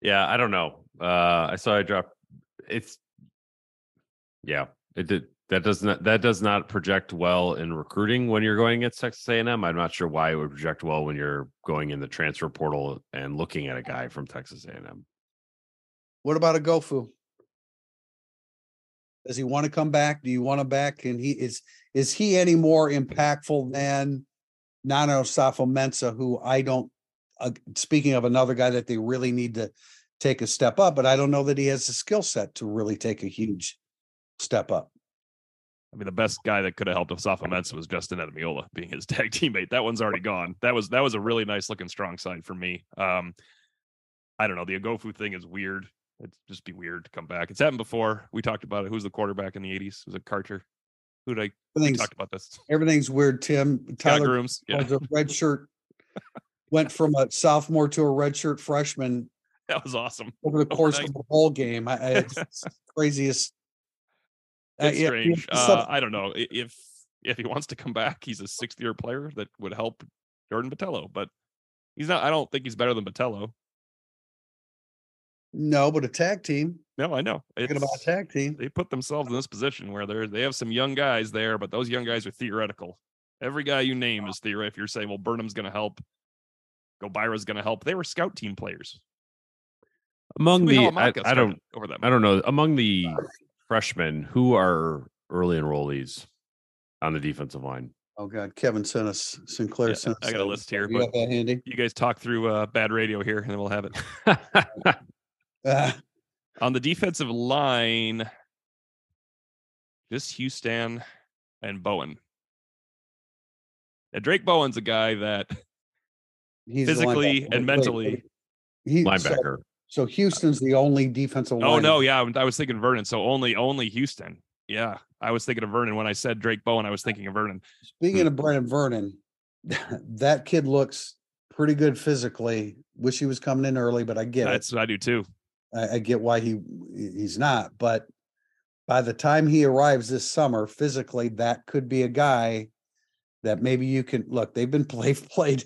Yeah, I don't know. Uh I saw I dropped it's yeah, it did that does not that does not project well in recruiting when you're going against Texas A&M. I'm not sure why it would project well when you're going in the transfer portal and looking at a guy from Texas A&M. What about a Gofu? Does he want to come back? Do you want him back? And he is is he any more impactful than Nana Osafo-Mensah, who I don't uh, speaking of another guy that they really need to take a step up, but I don't know that he has the skill set to really take a huge step up. I mean, the best guy that could have helped Osafo-Mensah was Justin Ademilola being his *laughs* tag teammate. That one's already gone. That was that was a really nice looking strong side for me. Um, I don't know. The Agofu thing is weird. It'd just be weird to come back. It's happened before. We talked about it. Who's the quarterback in the '80s? Was it Carter? Who did I we talked about this? *laughs* everything's weird, Tim. Tyler Grooms. Yeah, was a *laughs* red shirt, went from a sophomore to a redshirt freshman that was awesome. over the course of the whole game. I, I- it's *laughs* it's craziest. Uh, It's yeah, strange. yeah, some- Uh, I don't know if if he wants to come back. He's a sixth year player that would help Jordan Botelho, but he's not. I don't think he's better than Botelho. No, but a tag team. No, I know. Thinking about a tag team. they put themselves in this position where they're they have some young guys there, but those young guys are theoretical. Every guy you name is theoretical. If you're saying, well, Burnham's going to help, Gobaira's going to help, they were scout team players. Among the I, I don't over them. I don't know among the freshmen who are early enrollees on the defensive line. Oh God, Kevin sent us Sinclair Yeah, sent I got a list here, You but have that handy. you guys talk through uh, bad radio here, and then we'll have it *laughs* Uh, on the defensive line. Just Houston and Bowen. Yeah, Drayk Bowen's a guy that he's physically and mentally. He, so, Linebacker. so Houston's the only defensive. Oh line- no, yeah, I was thinking Vernon. So only only Houston. Yeah, I was thinking of Vernon when I said Drake Bowen. I was thinking of Vernon. Speaking of Brenan Vernon, *laughs* that kid looks pretty good physically. Wish he was coming in early, but I get it. That's what I do too. I, I get why he he's not, but by the time he arrives this summer, physically, that could be a guy that maybe you can look. They've been *laughs* they've played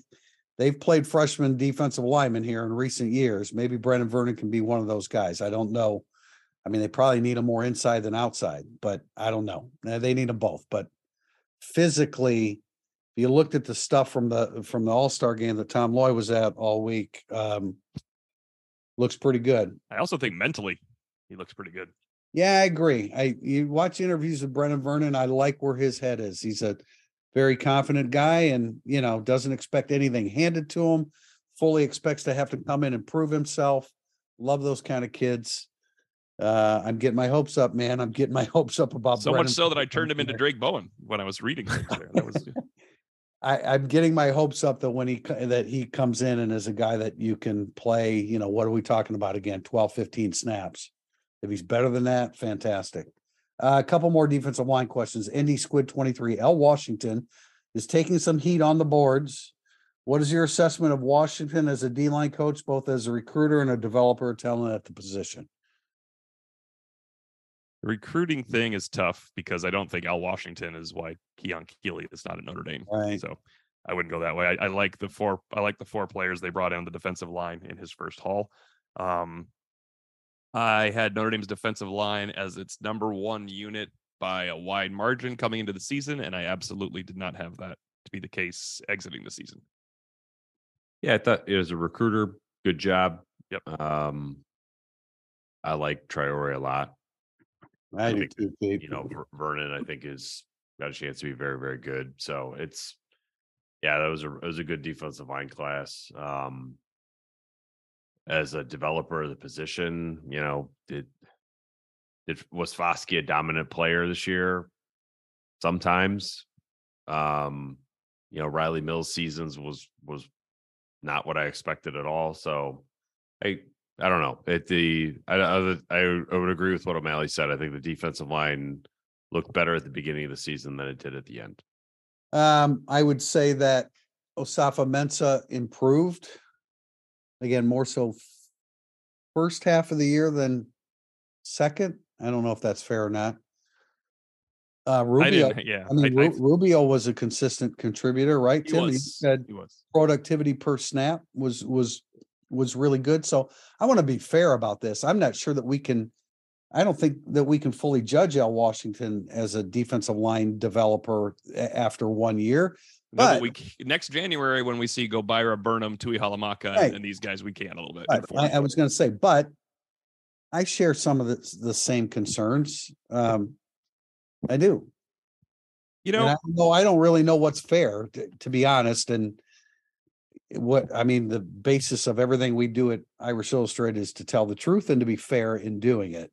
they've played freshman defensive linemen here in recent years. Maybe Brenan Vernon can be one of those guys. I don't know. I mean, they probably need him more inside than outside, but I don't know. They need them both, but physically, if you looked at the stuff from the from the All Star game that Tom Loy was at all week, um, looks pretty good. I also think mentally he looks pretty good. Yeah, I agree. I you watch interviews with Brenan Vernon. I like where his head is. He's a very confident guy and, you know, doesn't expect anything handed to him, fully expects to have to come in and prove himself. Love those kind of kids. Uh, I'm getting my hopes up, man. I'm getting my *laughs* hopes up about So much so that I turned him into. Drayk Bowen when I was reading there. That was I, I'm getting my hopes up that when he, that he comes in and is a guy that you can play, you know, what are we talking about again? 12, 15 snaps. If he's better than that, fantastic. Uh, a couple more defensive line questions. Indy Squid 23, Al Washington is taking some heat on the boards. What is your assessment of Washington as a D line coach, both as a recruiter and a developer talent at the position? The recruiting thing is tough because I don't think Al Washington is why Keon Keeley is not at Notre Dame. Right. So I wouldn't go that way. I, I like the four. I like the four players they brought in the defensive line in his first haul. Um, I had Notre Dame's defensive line as its number one unit by a wide margin coming into the season, and I absolutely did not have that to be the case exiting the season. Yeah, I thought it was a recruiter. Good job. Yep. Um, I like Traore a lot. I I do think too, You know, Vernon, I think is got a chance to be very, very good. So it's, yeah, that was a it was a good defensive line class. Um, as a developer of the position, you know, did did was Foskey a dominant player this year? Sometimes, um, you know, Rylie Mills' seasons was was not what I expected at all. So, I I don't know. It the I I, would- I I would agree with what O'Malley said. I think the defensive line looked better at the beginning of the season than it did at the end. Um, I would say that Osafo-Mensah improved. Again, more so first half of the year than second. I don't know if that's fair or not. Uh, I Rubio, didn't. Yeah, I mean, I, Ru- Rubio was a consistent contributor, right? he Tim, was. said he was. productivity per snap was, was, was really good. So I want to be fair about this. I'm not sure that we can, I don't think that we can fully judge Al Washington as a defensive line developer after one year. No, but But- we next January when we see Gobaira, Burnham, Tui Halamaka, Right. and, and these guys, we can a little bit. But for I. I was going to say, but I share some of the, the same concerns. Um, I do. you And know, I don't know, I don't really know what's fair, to, to be honest. And what, I mean, the basis of everything we do at Irish Illustrated is to tell the truth and to be fair in doing it.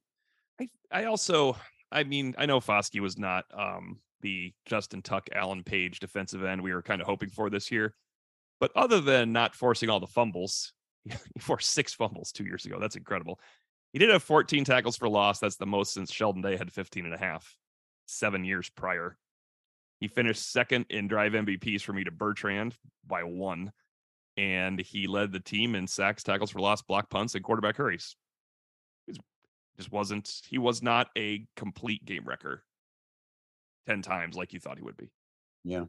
I, I also, I mean, I know Foskey was not um, the Justin Tuck, Alan Page defensive end we were kind of hoping for this year. But other than not forcing all the fumbles, *laughs* he forced six fumbles two years ago. That's incredible. He did have 14 tackles for loss. That's the most since Sheldon Day had 15 and a half, seven years prior. He finished second in drive MVPs for me to Bertrand by one. And he led the team in sacks, tackles for loss, block punts, and quarterback hurries just wasn't he was not a complete game wrecker 10 times like you thought he would be Yeah.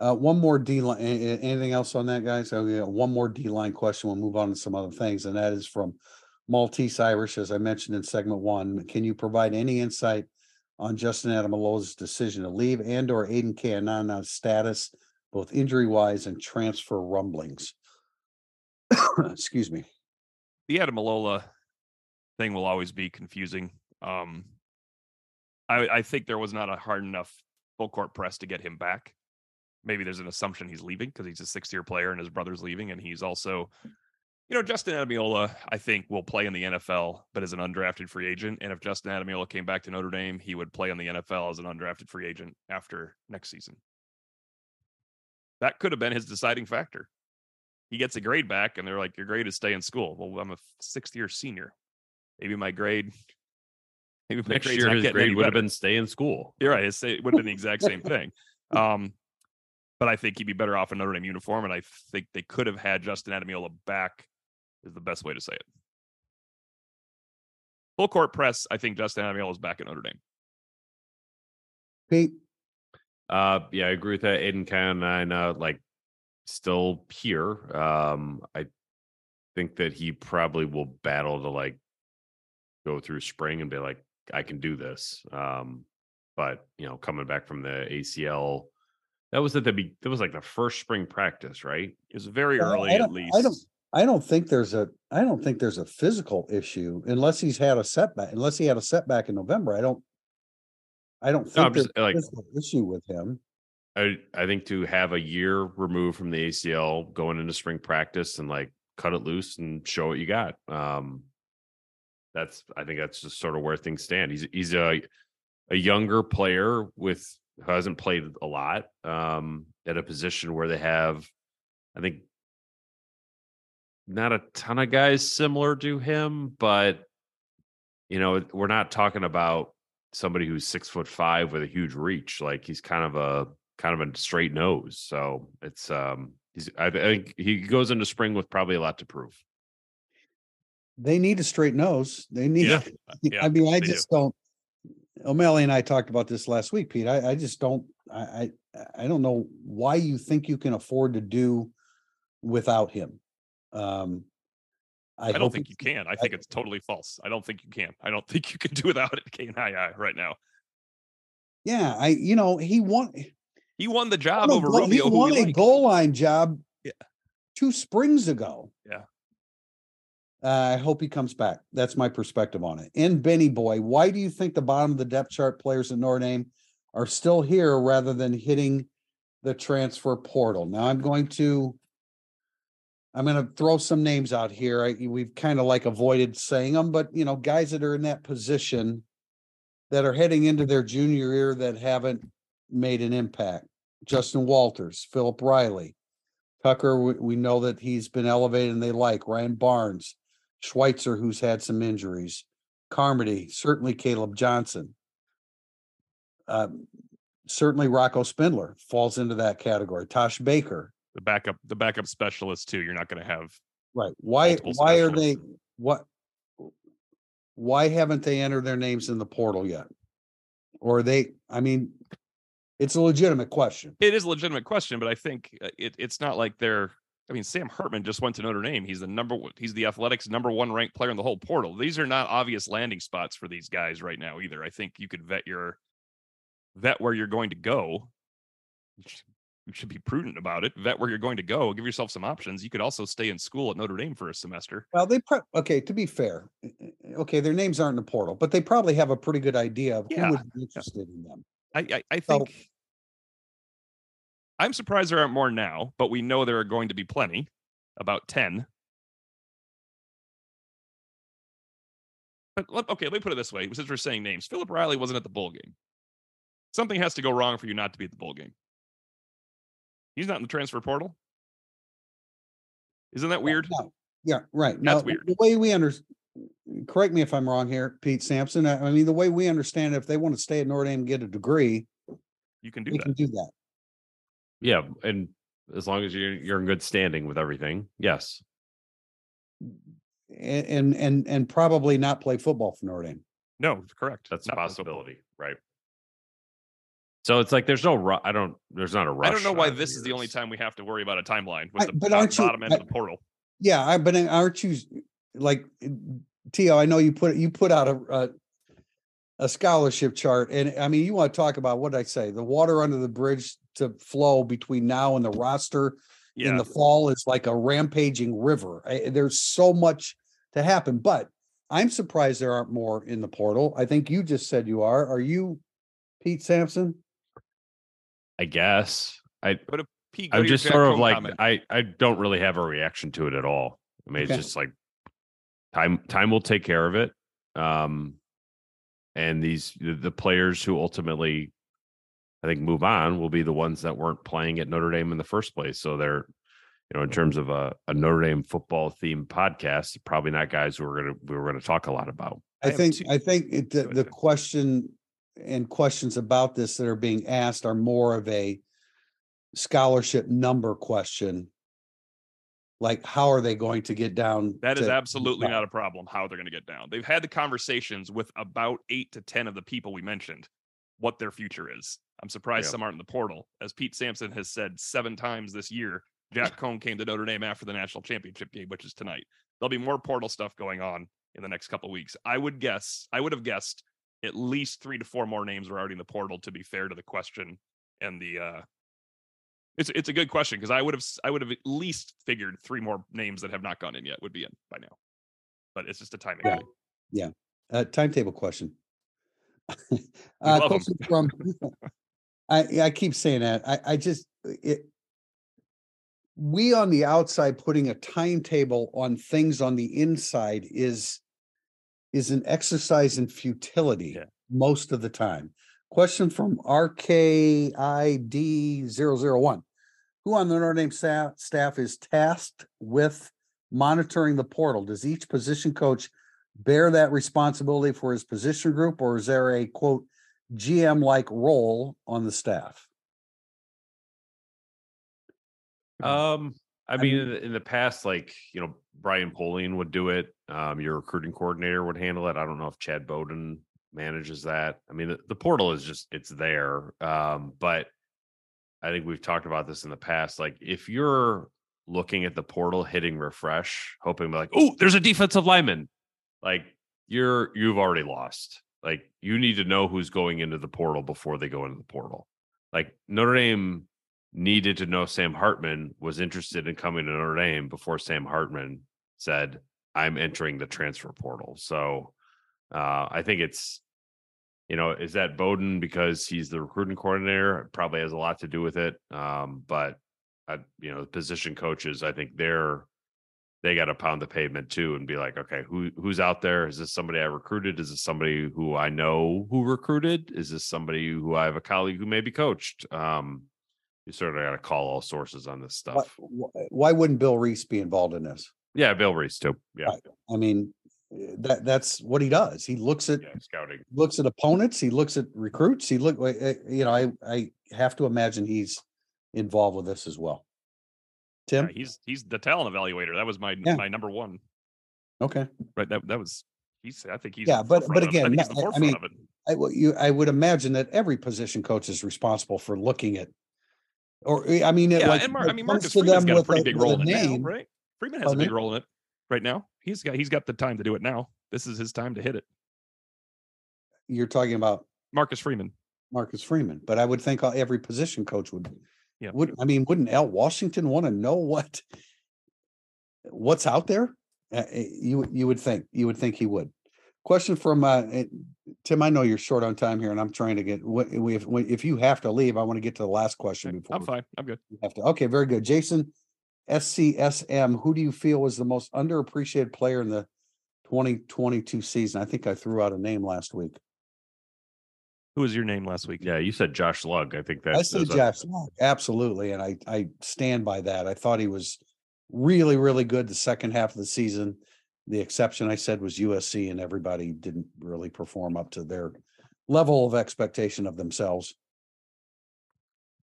Uh, one more D line, anything else on that, guys? Oh, yeah, one more D line question. We'll move on to some other things, and that is from Maltese Irish, as I mentioned in segment one. Can you provide any insight on Justin Ademilola's decision to leave and or Aidan Keanaaina's status, both injury wise and transfer rumblings? *coughs* Excuse me. the Ademilola thing will always be confusing um I, I think there was not a hard enough full court press to get him back maybe there's an assumption he's leaving because he's a six year player and his brother's leaving and he's also you know justin ademilola i think will play in the nfl but as an undrafted free agent and if justin ademilola came back to notre dame he would play in the nfl as an undrafted free agent after next season that could have been his deciding factor he gets a grade back and they're like your grade is stay in school well i'm a sixth year senior maybe my grade *laughs* maybe my Next year, his grade would have been stay in school. You're right. It would have been the exact same *laughs* thing. Um, but I think he'd be better off in Notre Dame uniform, and I think they could have had Justin Ademilola back. Is the best way to say it. Full court press. I think Justin Ademilola is back at Notre Dame. Pete, Uh, yeah, I agree with that. Aidan Keanaaina, like, still here. Um, I think that he probably will battle to like go through spring and be like, I can do this. Um, but you know, coming back from the ACL, that was at the be- that was like the first spring practice, right? It was very Well, early, at least. I don't- I don't think there's a, I don't think there's a physical issue unless he's had a setback, unless he had a setback in November. I don't. I don't think I'm there's just like physical issue with him. I I think to have a year removed from the ACL going into spring practice and like cut it loose and show what you got. Um that's I think that's just sort of where things stand. He's he's a a younger player with who hasn't played a lot um at a position where they have I think not a ton of guys similar to him, but you know, we're not talking about somebody who's six foot five with a huge reach. Like he's kind of a kind of a straight nose. So it's um he's I think he goes into spring with probably a lot to prove. They need a straight nose. They need. Yeah, *laughs* yeah, I mean, I they do. just don't. O'Malley and I talked about this last week, Pete. I, I just don't. I, I I don't know why you think you can afford to do without him. Um, I, I don't think you can. I think it's totally false. I don't think you can. I don't *laughs* think you can do without it. Kane right now. Yeah, I. You know, he won. He won the job over goal- he Rubio. who won a like. goal line job. Yeah. two springs ago. Yeah. Uh, I hope he comes back. That's my perspective on it. And Benny Boy, why do you think the bottom of the depth chart players in Notre Dame are still here rather than hitting the transfer portal? Now I'm going to I'm going to throw some names out here. I, we've kind of like avoided saying them, but you know, guys that are in that position that are heading into their junior year that haven't made an impact. Justin Walters, Philip Riley, Tucker, we, we know that he's been elevated and they like Ryan Barnes, Schweitzer, who's had some injuries, Carmody, certainly Caleb Johnson. Um, certainly Rocco Spindler falls into that category. Tosh Baker, the backup, the backup specialist too. You're not going to have. right? Why? Why are they? What? Why haven't they entered their names in the portal yet? Or are they? I mean, it's a legitimate question. It is a legitimate question, but I think uh, it, it's not like they're. I mean, Sam Hartman just went to Notre Dame. He's the number one. He's the Athletics' number one ranked player in the whole portal. These are not obvious landing spots for these guys right now either. I think you could vet your vet where you're going to go. You should, be prudent about it. Vet where you're going to go. Give yourself some options. You could also stay in school at Notre Dame for a semester. Well, they pro- okay. To be fair, eh, eh, okay, their names aren't in the portal, but they probably have a pretty good idea of Yeah, who would be interested in them. I I, I So- think I'm surprised there aren't more now, but we know there are going to be plenty, about ten. But let, okay, let me put it this way: since we're saying names, Philip Riley wasn't at the bowl game. Something has to go wrong for you not to be at the bowl game. He's not in the transfer portal. Isn't that weird? No, Yeah, right. That's Now, weird. The way we understand, correct me if I'm wrong here, Pete Sampson. I I mean, the way we understand it, if they want to stay at Notre Dame and get a degree, You can do they that. can do that. Yeah, and as long as you're you're in good standing with everything, yes. And and and, and probably not play football for Notre Dame. No, correct. That's a Not for football. possibility, right? So it's like there's no ru- I don't there's not a rush. I don't know why on this is the only time we have to worry about a timeline with I- the but top- aren't you- bottom end I- of the portal. Yeah, I, but aren't you like Tio? I know you put you put out a, a a scholarship chart, and I mean, you want to talk about what did I say? The water under the bridge to flow between now and the roster in the fall is like a rampaging river. I- there's so much to happen, but I'm surprised there aren't more in the portal. I think you just said you are. Are you, Pete Sampson? I guess. I Pete, go I'm just sort of like comment. I I don't really have a reaction to it at all. I mean, Okay. it's just like time time will take care of it. Um and these the, the players who ultimately I think move on will be the ones that weren't playing at Notre Dame in the first place. So they're you know, in terms of a, a Notre Dame football themed podcast, probably not guys who we're gonna we were gonna talk a lot about. I I think, two- I think it- the, the question and questions about this that are being asked are more of a scholarship number question. Like, how are they going to get down? That is to- absolutely not a problem how they're going to get down. They've had the conversations with about eight to 10 of the people we mentioned, what their future is. I'm surprised Yeah. some aren't in the portal. As Pete Sampson has said seven times this year, Jack *laughs* Coan came to Notre Dame after the national championship game, which is tonight. There'll be more portal stuff going on in the next couple weeks. I would guess, I would have guessed at least three to four more names were already in the portal to be fair to the question and the uh it's it's a good question because I would have I would have at least figured three more names that have not gone in yet would be in by now. But it's just a timing Yeah. thing. Uh, timetable question. *laughs* Uh, question from, *laughs* I I keep saying that. I I just it. We on the outside putting a timetable on things on the inside is is an exercise in futility Yeah. most of the time. Question from RKID001. Who on the Notre Dame staff, staff is tasked with monitoring the portal? Does each position coach bear that responsibility for his position group, or is there a quote GM like role on the staff? Um, I I mean, mean- in, the, past, like you know, Brian Polian would do it. Um, your recruiting coordinator would handle it. I don't know if Chad Bowden manages that. I mean, the, the portal is just it's there. Um, but I think we've talked about this in the past. Like, if you're looking at the portal, hitting refresh, hoping like, oh, there's a defensive lineman, like you're you've already lost. Like, you need to know who's going into the portal before they go into the portal. Like Notre Dame needed to know Sam Hartman was interested in coming to Notre Dame before Sam Hartman said, I'm entering the transfer portal. So uh, I think it's, you know, is that Bowden because he's the recruiting coordinator? It probably has a lot to do with it. Um, but, I, you know, the position coaches, I think they're, they got to pound the pavement too and be like, okay, who who's out there? Is this somebody I recruited? Is this somebody who I know who recruited? Is this somebody who I have a colleague who maybe coached? Um, you sort of got to call all sources on this stuff. wh- why wouldn't Bill Rees be involved in this? Yeah, Bill Rees too. Yeah, Right. I mean, eh, that that's what he does. He looks at yeah, scouting. looks at opponents. He looks at recruits. He look, eh, eh, you know, I I have to imagine he's involved with this as well. Yeah, Tim, he's he's the talent evaluator. That was my Yeah. my number one. okay. Right. That that was he's I think he's Yeah, but- but again, think he's the no, I- I mean. I you I would imagine that every position coach is responsible for looking at, or eh, I mean, it Yeah, like and Mar- I mean Marcus Freeman's them got a with pretty a- big role in it now, right? Freeman has Pardon a me? big role in it right now. He's got he's got the time to do it now. This is his time to hit it. You're talking about Marcus Freeman. Marcus Freeman, but I would think uh, every position coach would. Yeah. Would I mean? Wouldn't Al Washington want to know what what's out there? Uh, you you would think you would think he would. Question from uh, Tim. I know you're short on time here, and I'm trying to get. What if if you have to leave? I want to get to the last question before I'm fine. I'm good. you have to. Okay, very good. Jason, SCSM. Who do you feel was the most underappreciated player in the 2022 season? I think I threw out a name last week. Who was your name last week? Yeah, you said Josh Lugg. I think that I said Josh Locke, absolutely, and I I stand by that. I thought he was really really good the second half of the season. The exception I said was USC, and everybody didn't really perform up to their level of expectation of themselves.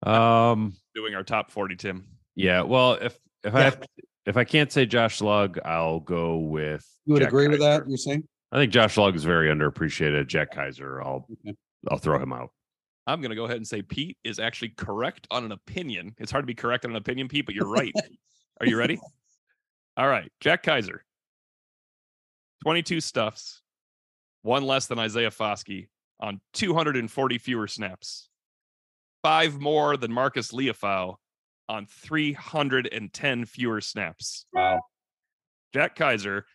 Um, Doing our top 40, Tim. yeah. Well, if if I Yeah. have, if I can't say Josh Lugg, I'll go with. You would Jack agree with that? You're saying? I think Josh Lugg is very underappreciated. Jack Kaiser. I'll Okay. I'll throw him out. I'm going to go ahead and say Pete is actually correct on an opinion. It's hard to be correct on an opinion, Pete, but you're right. Are you ready? *laughs* All right. Jack Kaiser, 22 stuffs, one less than Isaiah Foskey on 240 fewer snaps, five more than Marist Liufau on 310 fewer snaps. Wow. Jack Kaiser,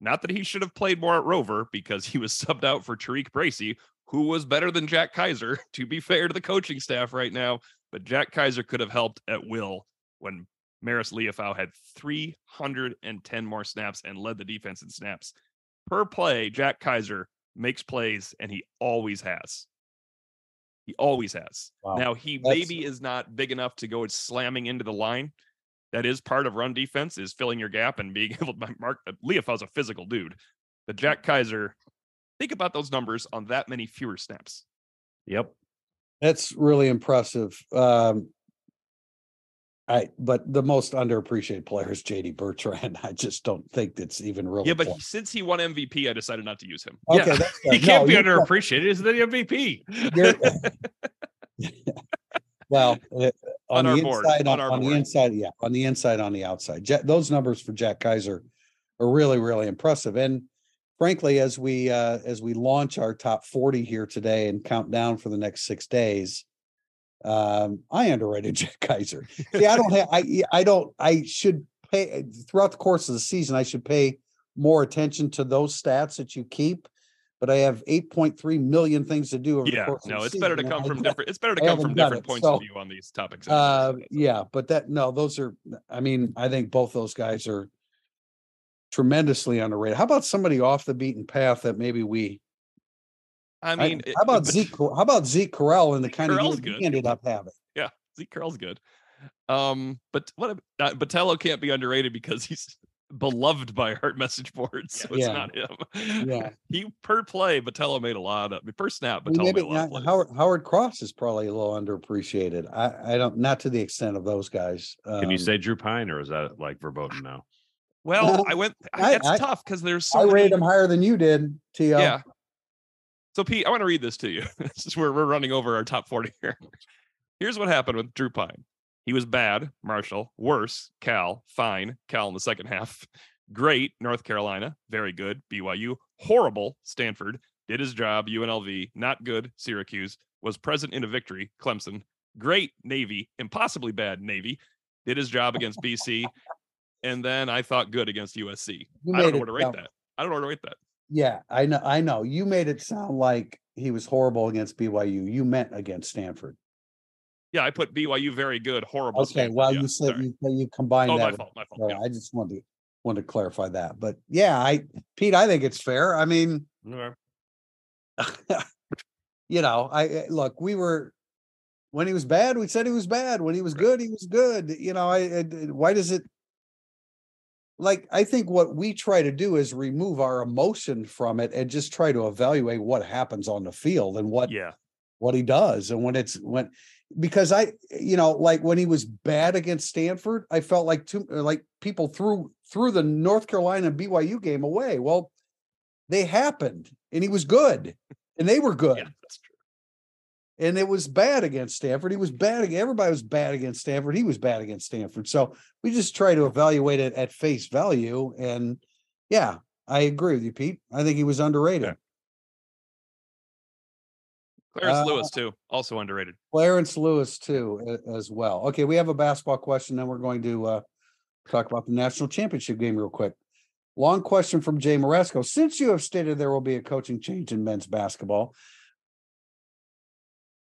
not that he should have played more at Rover because he was *laughs* subbed out for Tariq Bracy, who was better than Jack Kaiser, *laughs* to be fair to the coaching staff right now. But Jack Kaiser could have helped at will when Marist Liufau had 310 more snaps and led the defense in snaps. Per play, Jack Kaiser makes plays and he always has. He always has. Wow. Now, he That's- maybe is not big enough to go slamming into the line. That is part of run defense is filling your gap and being *laughs* able to mark. Liufau's a physical dude, but Jack Kaiser, think about those numbers on that many fewer snaps. Yep. That's really impressive. Um, I but the most underappreciated player is JD Bertrand. *laughs* I just don't think that's even really. Yeah, but he- since he won MVP, I decided not to use him. okay, yeah. that's *laughs* He can't be underappreciated. He's the MVP. *laughs* well, uh, On on, the our board, inside, on on, our on the board. inside, yeah, on the inside, on the outside. Ja- those numbers for Jack Kaiser are really, really impressive. And frankly, as we uh, as we launch our top forty here today and count down for the next six days, um, I underrated *laughs* Jack Kaiser. See, I don't have, I, I don't, I should pay throughout the course of the season. I should pay more attention to those stats that you keep but I have 8.3 million things to do over the Yeah, no, it's better to come from different. It's better to come from different it, points so, of view on these topics. Uh, yeah, but that no, those are. I mean, I think both those guys are tremendously underrated. How about somebody off the beaten path that maybe we? I I- mean, it- how about but- Zeke? How about Zeke Correll and the kind of Correll's year he ended up having? Yeah, Zeke Curl's good. Um, but what? ab- Uh, Botelho can't be underrated because he's *laughs* beloved by our message boards. So it's Yeah. not him. Yeah. *laughs* he per play, Botelho made a lot of per snap. I Botelho maybe made a lot of plays. Howard Howard Cross is probably a little underappreciated. I I don't not to the extent of those guys. Can you Um, say Drew Pyne or is that like verboten now? Well, Well, I went. I- I, it's I- tough because there's so I many. rated him higher than you did, To Yeah. So Pete, I want to read this to you. *laughs* this is where we're running over our top 40 here. Here's what happened with Drew Pyne. He was bad, Marshall, worse, Cal, fine, Cal in the second half, *laughs* great, North Carolina, very good, BYU, horrible, Stanford, did his job, UNLV, not good, Syracuse, was present in a victory, Clemson, great, Navy, impossibly bad, Navy, did his job against BC, *laughs* and then I thought good against USC. I don't know where to rate that. I don't know where to rate that. Yeah, I know. I know. You made it sound like he was horrible against BYU. You meant against Stanford. Yeah, I put BYU very good, horrible. Okay. Stanford. Well, Yeah, you said sorry. you, you combined Oh, that. my fault. My fault. Yeah. I just wanted to wanted to clarify that. But yeah, I Pete, I think it's fair. I mean, *laughs* you know, I I- look, we were when he was bad, we said he was bad. When he was good, he was good. You know, I, eh, I why does it like I think what we try to do is remove our emotion from it and just try to evaluate what happens on the field and what Yeah. what he does and when it's when because I you know like when he was bad against Stanford I felt like too uh, like people threw threw the North Carolina BYU game away well they happened and he was good and they were good Yeah, that's true. And it was bad against Stanford he was bad everybody was bad against Stanford he was bad against Stanford so we just try to evaluate it at face value and yeah I agree with you Pete I think he was underrated Yeah. Clarence Uh, Lewis too, also underrated. Clarence Lewis too, as well. Okay, we have a basketball question, then we're going to uh talk about the national championship game real quick. Long question from Jay Moresco. Since you have stated there will be a coaching change in men's basketball,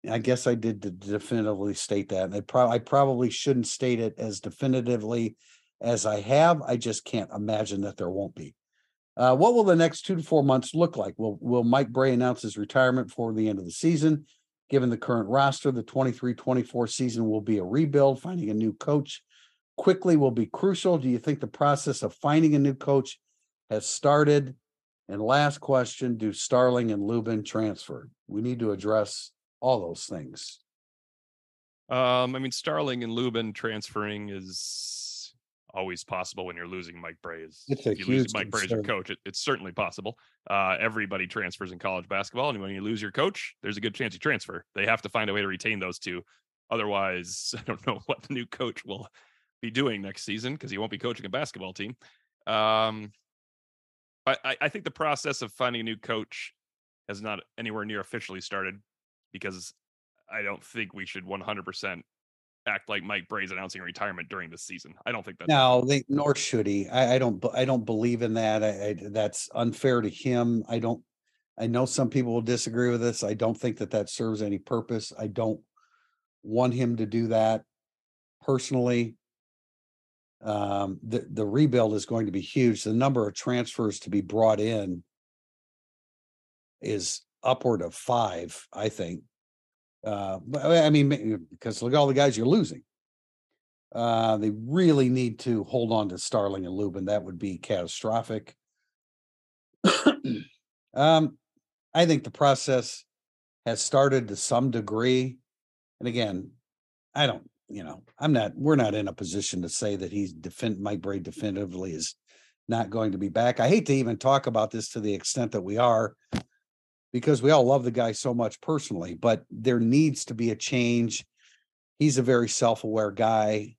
I guess I did de- definitively state that. And I probably I probably shouldn't state it as definitively as I have. I just can't imagine that there won't be. Uh, what will the next two to four months look like? Will Will Mike Brey announce his retirement before the end of the season? Given the current roster, the 23-24 season will be a rebuild. Finding a new coach quickly will be crucial. Do you think the process of finding a new coach has started? And last question: Do Starling and Lubin transfer? We need to address all those things. Um, I mean, Starling and Lubin transferring is always possible when you're losing Mike Brey. It's if you lose Mike as your coach, it, it's certainly possible. Uh, everybody transfers in college basketball, and when you lose your coach, there's a good chance you transfer. They have to find a way to retain those two. Otherwise, *laughs* I don't know what the new coach will be doing next season because he won't be coaching a basketball team. Um, I- I think the process of finding a new coach has not anywhere near officially started because I don't think we should 100% act like Mike Brey's announcing retirement during the season. I don't think that's No, they nor should he. I, I don't. I don't believe in that. I, I, that's unfair to him. I don't. I know some people will disagree with this. I don't think that that serves any purpose. I don't want him to do that personally. Um, the the rebuild is going to be huge. The number of transfers to be brought in is upward of five. I think. Uh, but I mean, because look at all the guys you're losing. Uh, they really need to hold on to Starling and Lubin. That would be catastrophic. *clears throat* um, I think the process has started to some degree. And again, I don't, you know, I'm not, we're not in a position to say that he's defend Mike Brey definitively is not going to be back. I hate to even talk about this to the extent that we are because we all love the guy so much personally, but there needs to be a change. He's a very self-aware guy.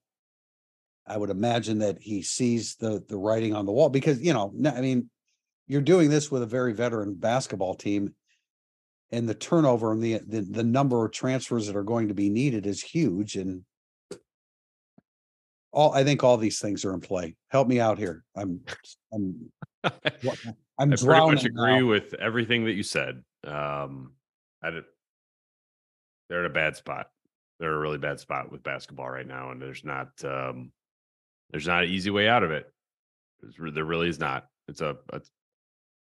I would imagine that he sees the the writing on the wall because you know, I mean, you're doing this with a very veteran basketball team, and the turnover and the the, the number of transfers that are going to be needed is huge. And all I think all these things are in play. Help me out here. I'm I'm *laughs* what- I'm I pretty much agree now. with everything that you said. Um, I did, they're in a bad spot. They're in a really bad spot with basketball right now, and there's not um, there's not an easy way out of it. There's There really is not. It's a, a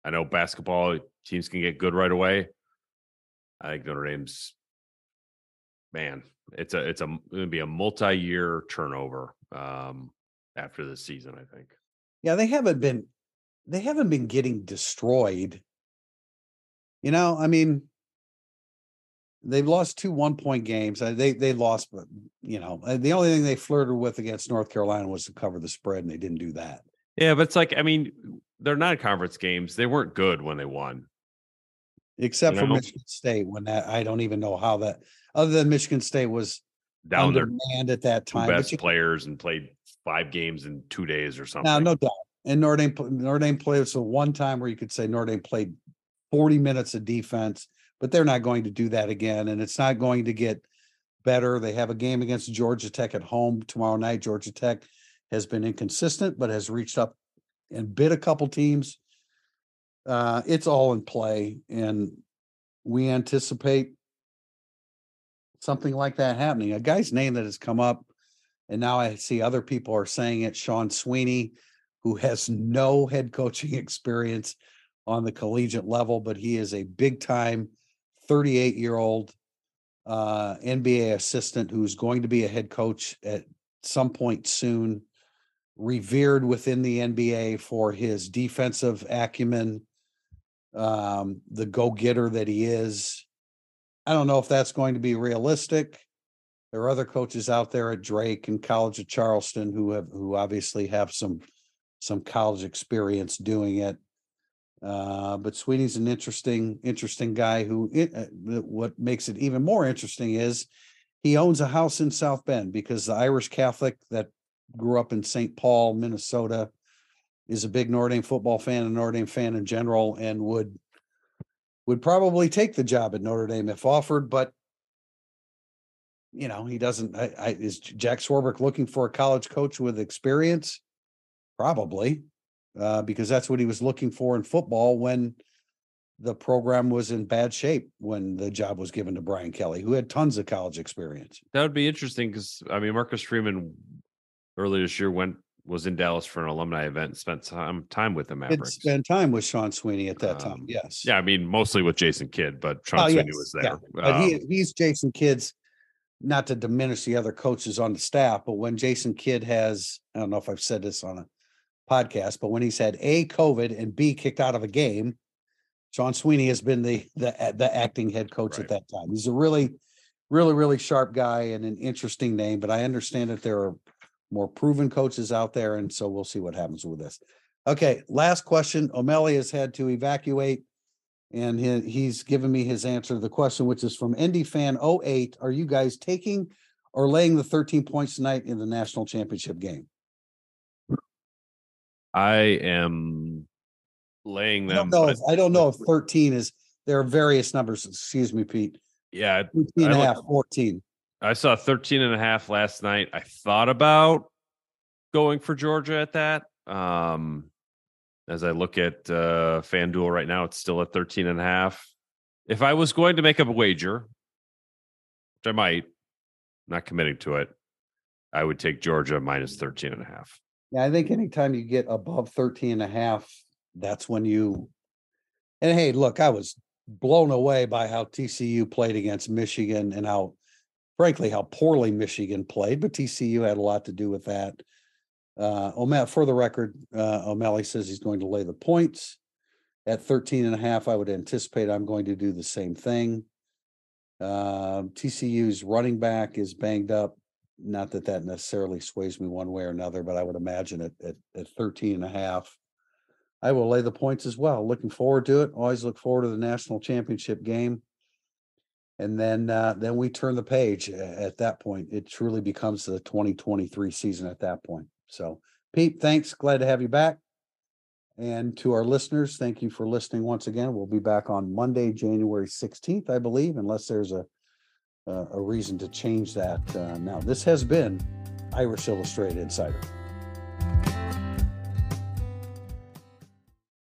I know basketball teams can get good right away. I think Notre Dame's man. It's a it's a going to be a multi year turnover um, after this season. I think. Yeah, they haven't been they haven't been getting destroyed. You know, I mean, they've lost two one point games. Uh, They they lost, but you know, uh, the only thing they flirted with against North Carolina was to cover the spread, and they didn't do that. Yeah, but it's like I mean, they're not conference games. They weren't good when they won. Except You for know? Michigan State, when that I don't even know how that other than Michigan State was Down their at that time. Best players and played five games in two days or something. Now, no doubt. And Notre Dame, played so one time where you could say Notre Dame played 40 minutes of defense, but they're not going to do that again. And it's not going to get better. They have a game against Georgia Tech at home tomorrow night. Georgia Tech has been inconsistent, but has reached up and bit a couple teams. Uh, it's all in play, and we anticipate something like that happening. A guy's name that has come up, and now I see other people are saying it. Sean Sweeney, who has no head coaching *laughs* experience on the collegiate level, but he is a big time 38 year old uh, NBA assistant who's going to be a head coach at some point soon. Revered within the NBA for his defensive acumen, um, the go getter that he is. I don't know if that's going to be realistic. There are other coaches out there at Drake and College of Charleston who have who obviously have some some college experience doing it. Uh, but Sweeney's an interesting interesting guy who it, uh, what makes it even more interesting is he owns a house in South Bend because the Irish Catholic that grew up in St. Paul, Minnesota, is a big Notre Dame football fan and Notre Dame fan in general, and would would probably take the job at Notre Dame if offered, but you know, he doesn't. I, I is Jack Swarbrick looking for a college coach with experience? Probably, uh, because that's what he was looking for in football when the program was in bad shape when the job was given to Brian Kelly, who had tons of college experience. That would be interesting because I mean Marcus Freeman earlier this year went was in Dallas for an alumni event and spent time time with the Did Mavericks. spend time with Sean Sweeney at that time. Um, Yes. Yeah, I mean mostly with Jason Kidd, but Sean Oh, Sweeney yes, was yeah. there. But he, Um, he's Jason Kidd's, not to diminish the other coaches on the staff, but when Jason Kidd has, I don't know if I've said this on a podcast, but when he's had A, COVID and B, kicked out of a game, Sean Sweeney has been the, the, the acting head coach Right. at that time. He's a really, really, really sharp guy and an interesting name, but I understand that there are more proven coaches out there. And so we'll see what happens with this. Okay, last question. O'Malley has had to evacuate. And he, he's given me his answer to the question, which is from ND Fan 08. Are you guys taking or laying the 13 points tonight in the national championship game? I am laying I them. don't know. If, I don't know if *laughs* 13 is, there are various numbers. Excuse me, Pete. yeah, 13 and a I half, 14. I saw 13 and a half last night. I thought about going for Georgia at that. Um, as I look at uh, FanDuel right now, it's still at 13 and a half. If I was going to make up a wager, which I might, not committing to it, I would take Georgia minus 13 and a half. Yeah, I think anytime you get above 13 and a half, that's when you and hey, look, I was blown away by how TCU played against Michigan and how frankly how poorly Michigan played, but TCU had a lot to do with that. Uh O'Malley, for the record, uh O'Malley says he's going to lay the points at 13 and a half. I would anticipate I'm going to do the same thing. Um TCU's running back is banged up not that that necessarily sways me one way or another, but I would imagine at, at, at 13 and a half, I will lay the points as well. Looking forward to it. Always look forward to the national championship game. And then, uh, then we turn the page at that point. It truly becomes the 2023 season at that point. So Pete, thanks. Glad to have you back. And to our listeners, thank you for listening once again. We'll be back on Monday, January 16th, I believe, unless there's a a reason to change that uh, now. This has been Irish Illustrated Insider.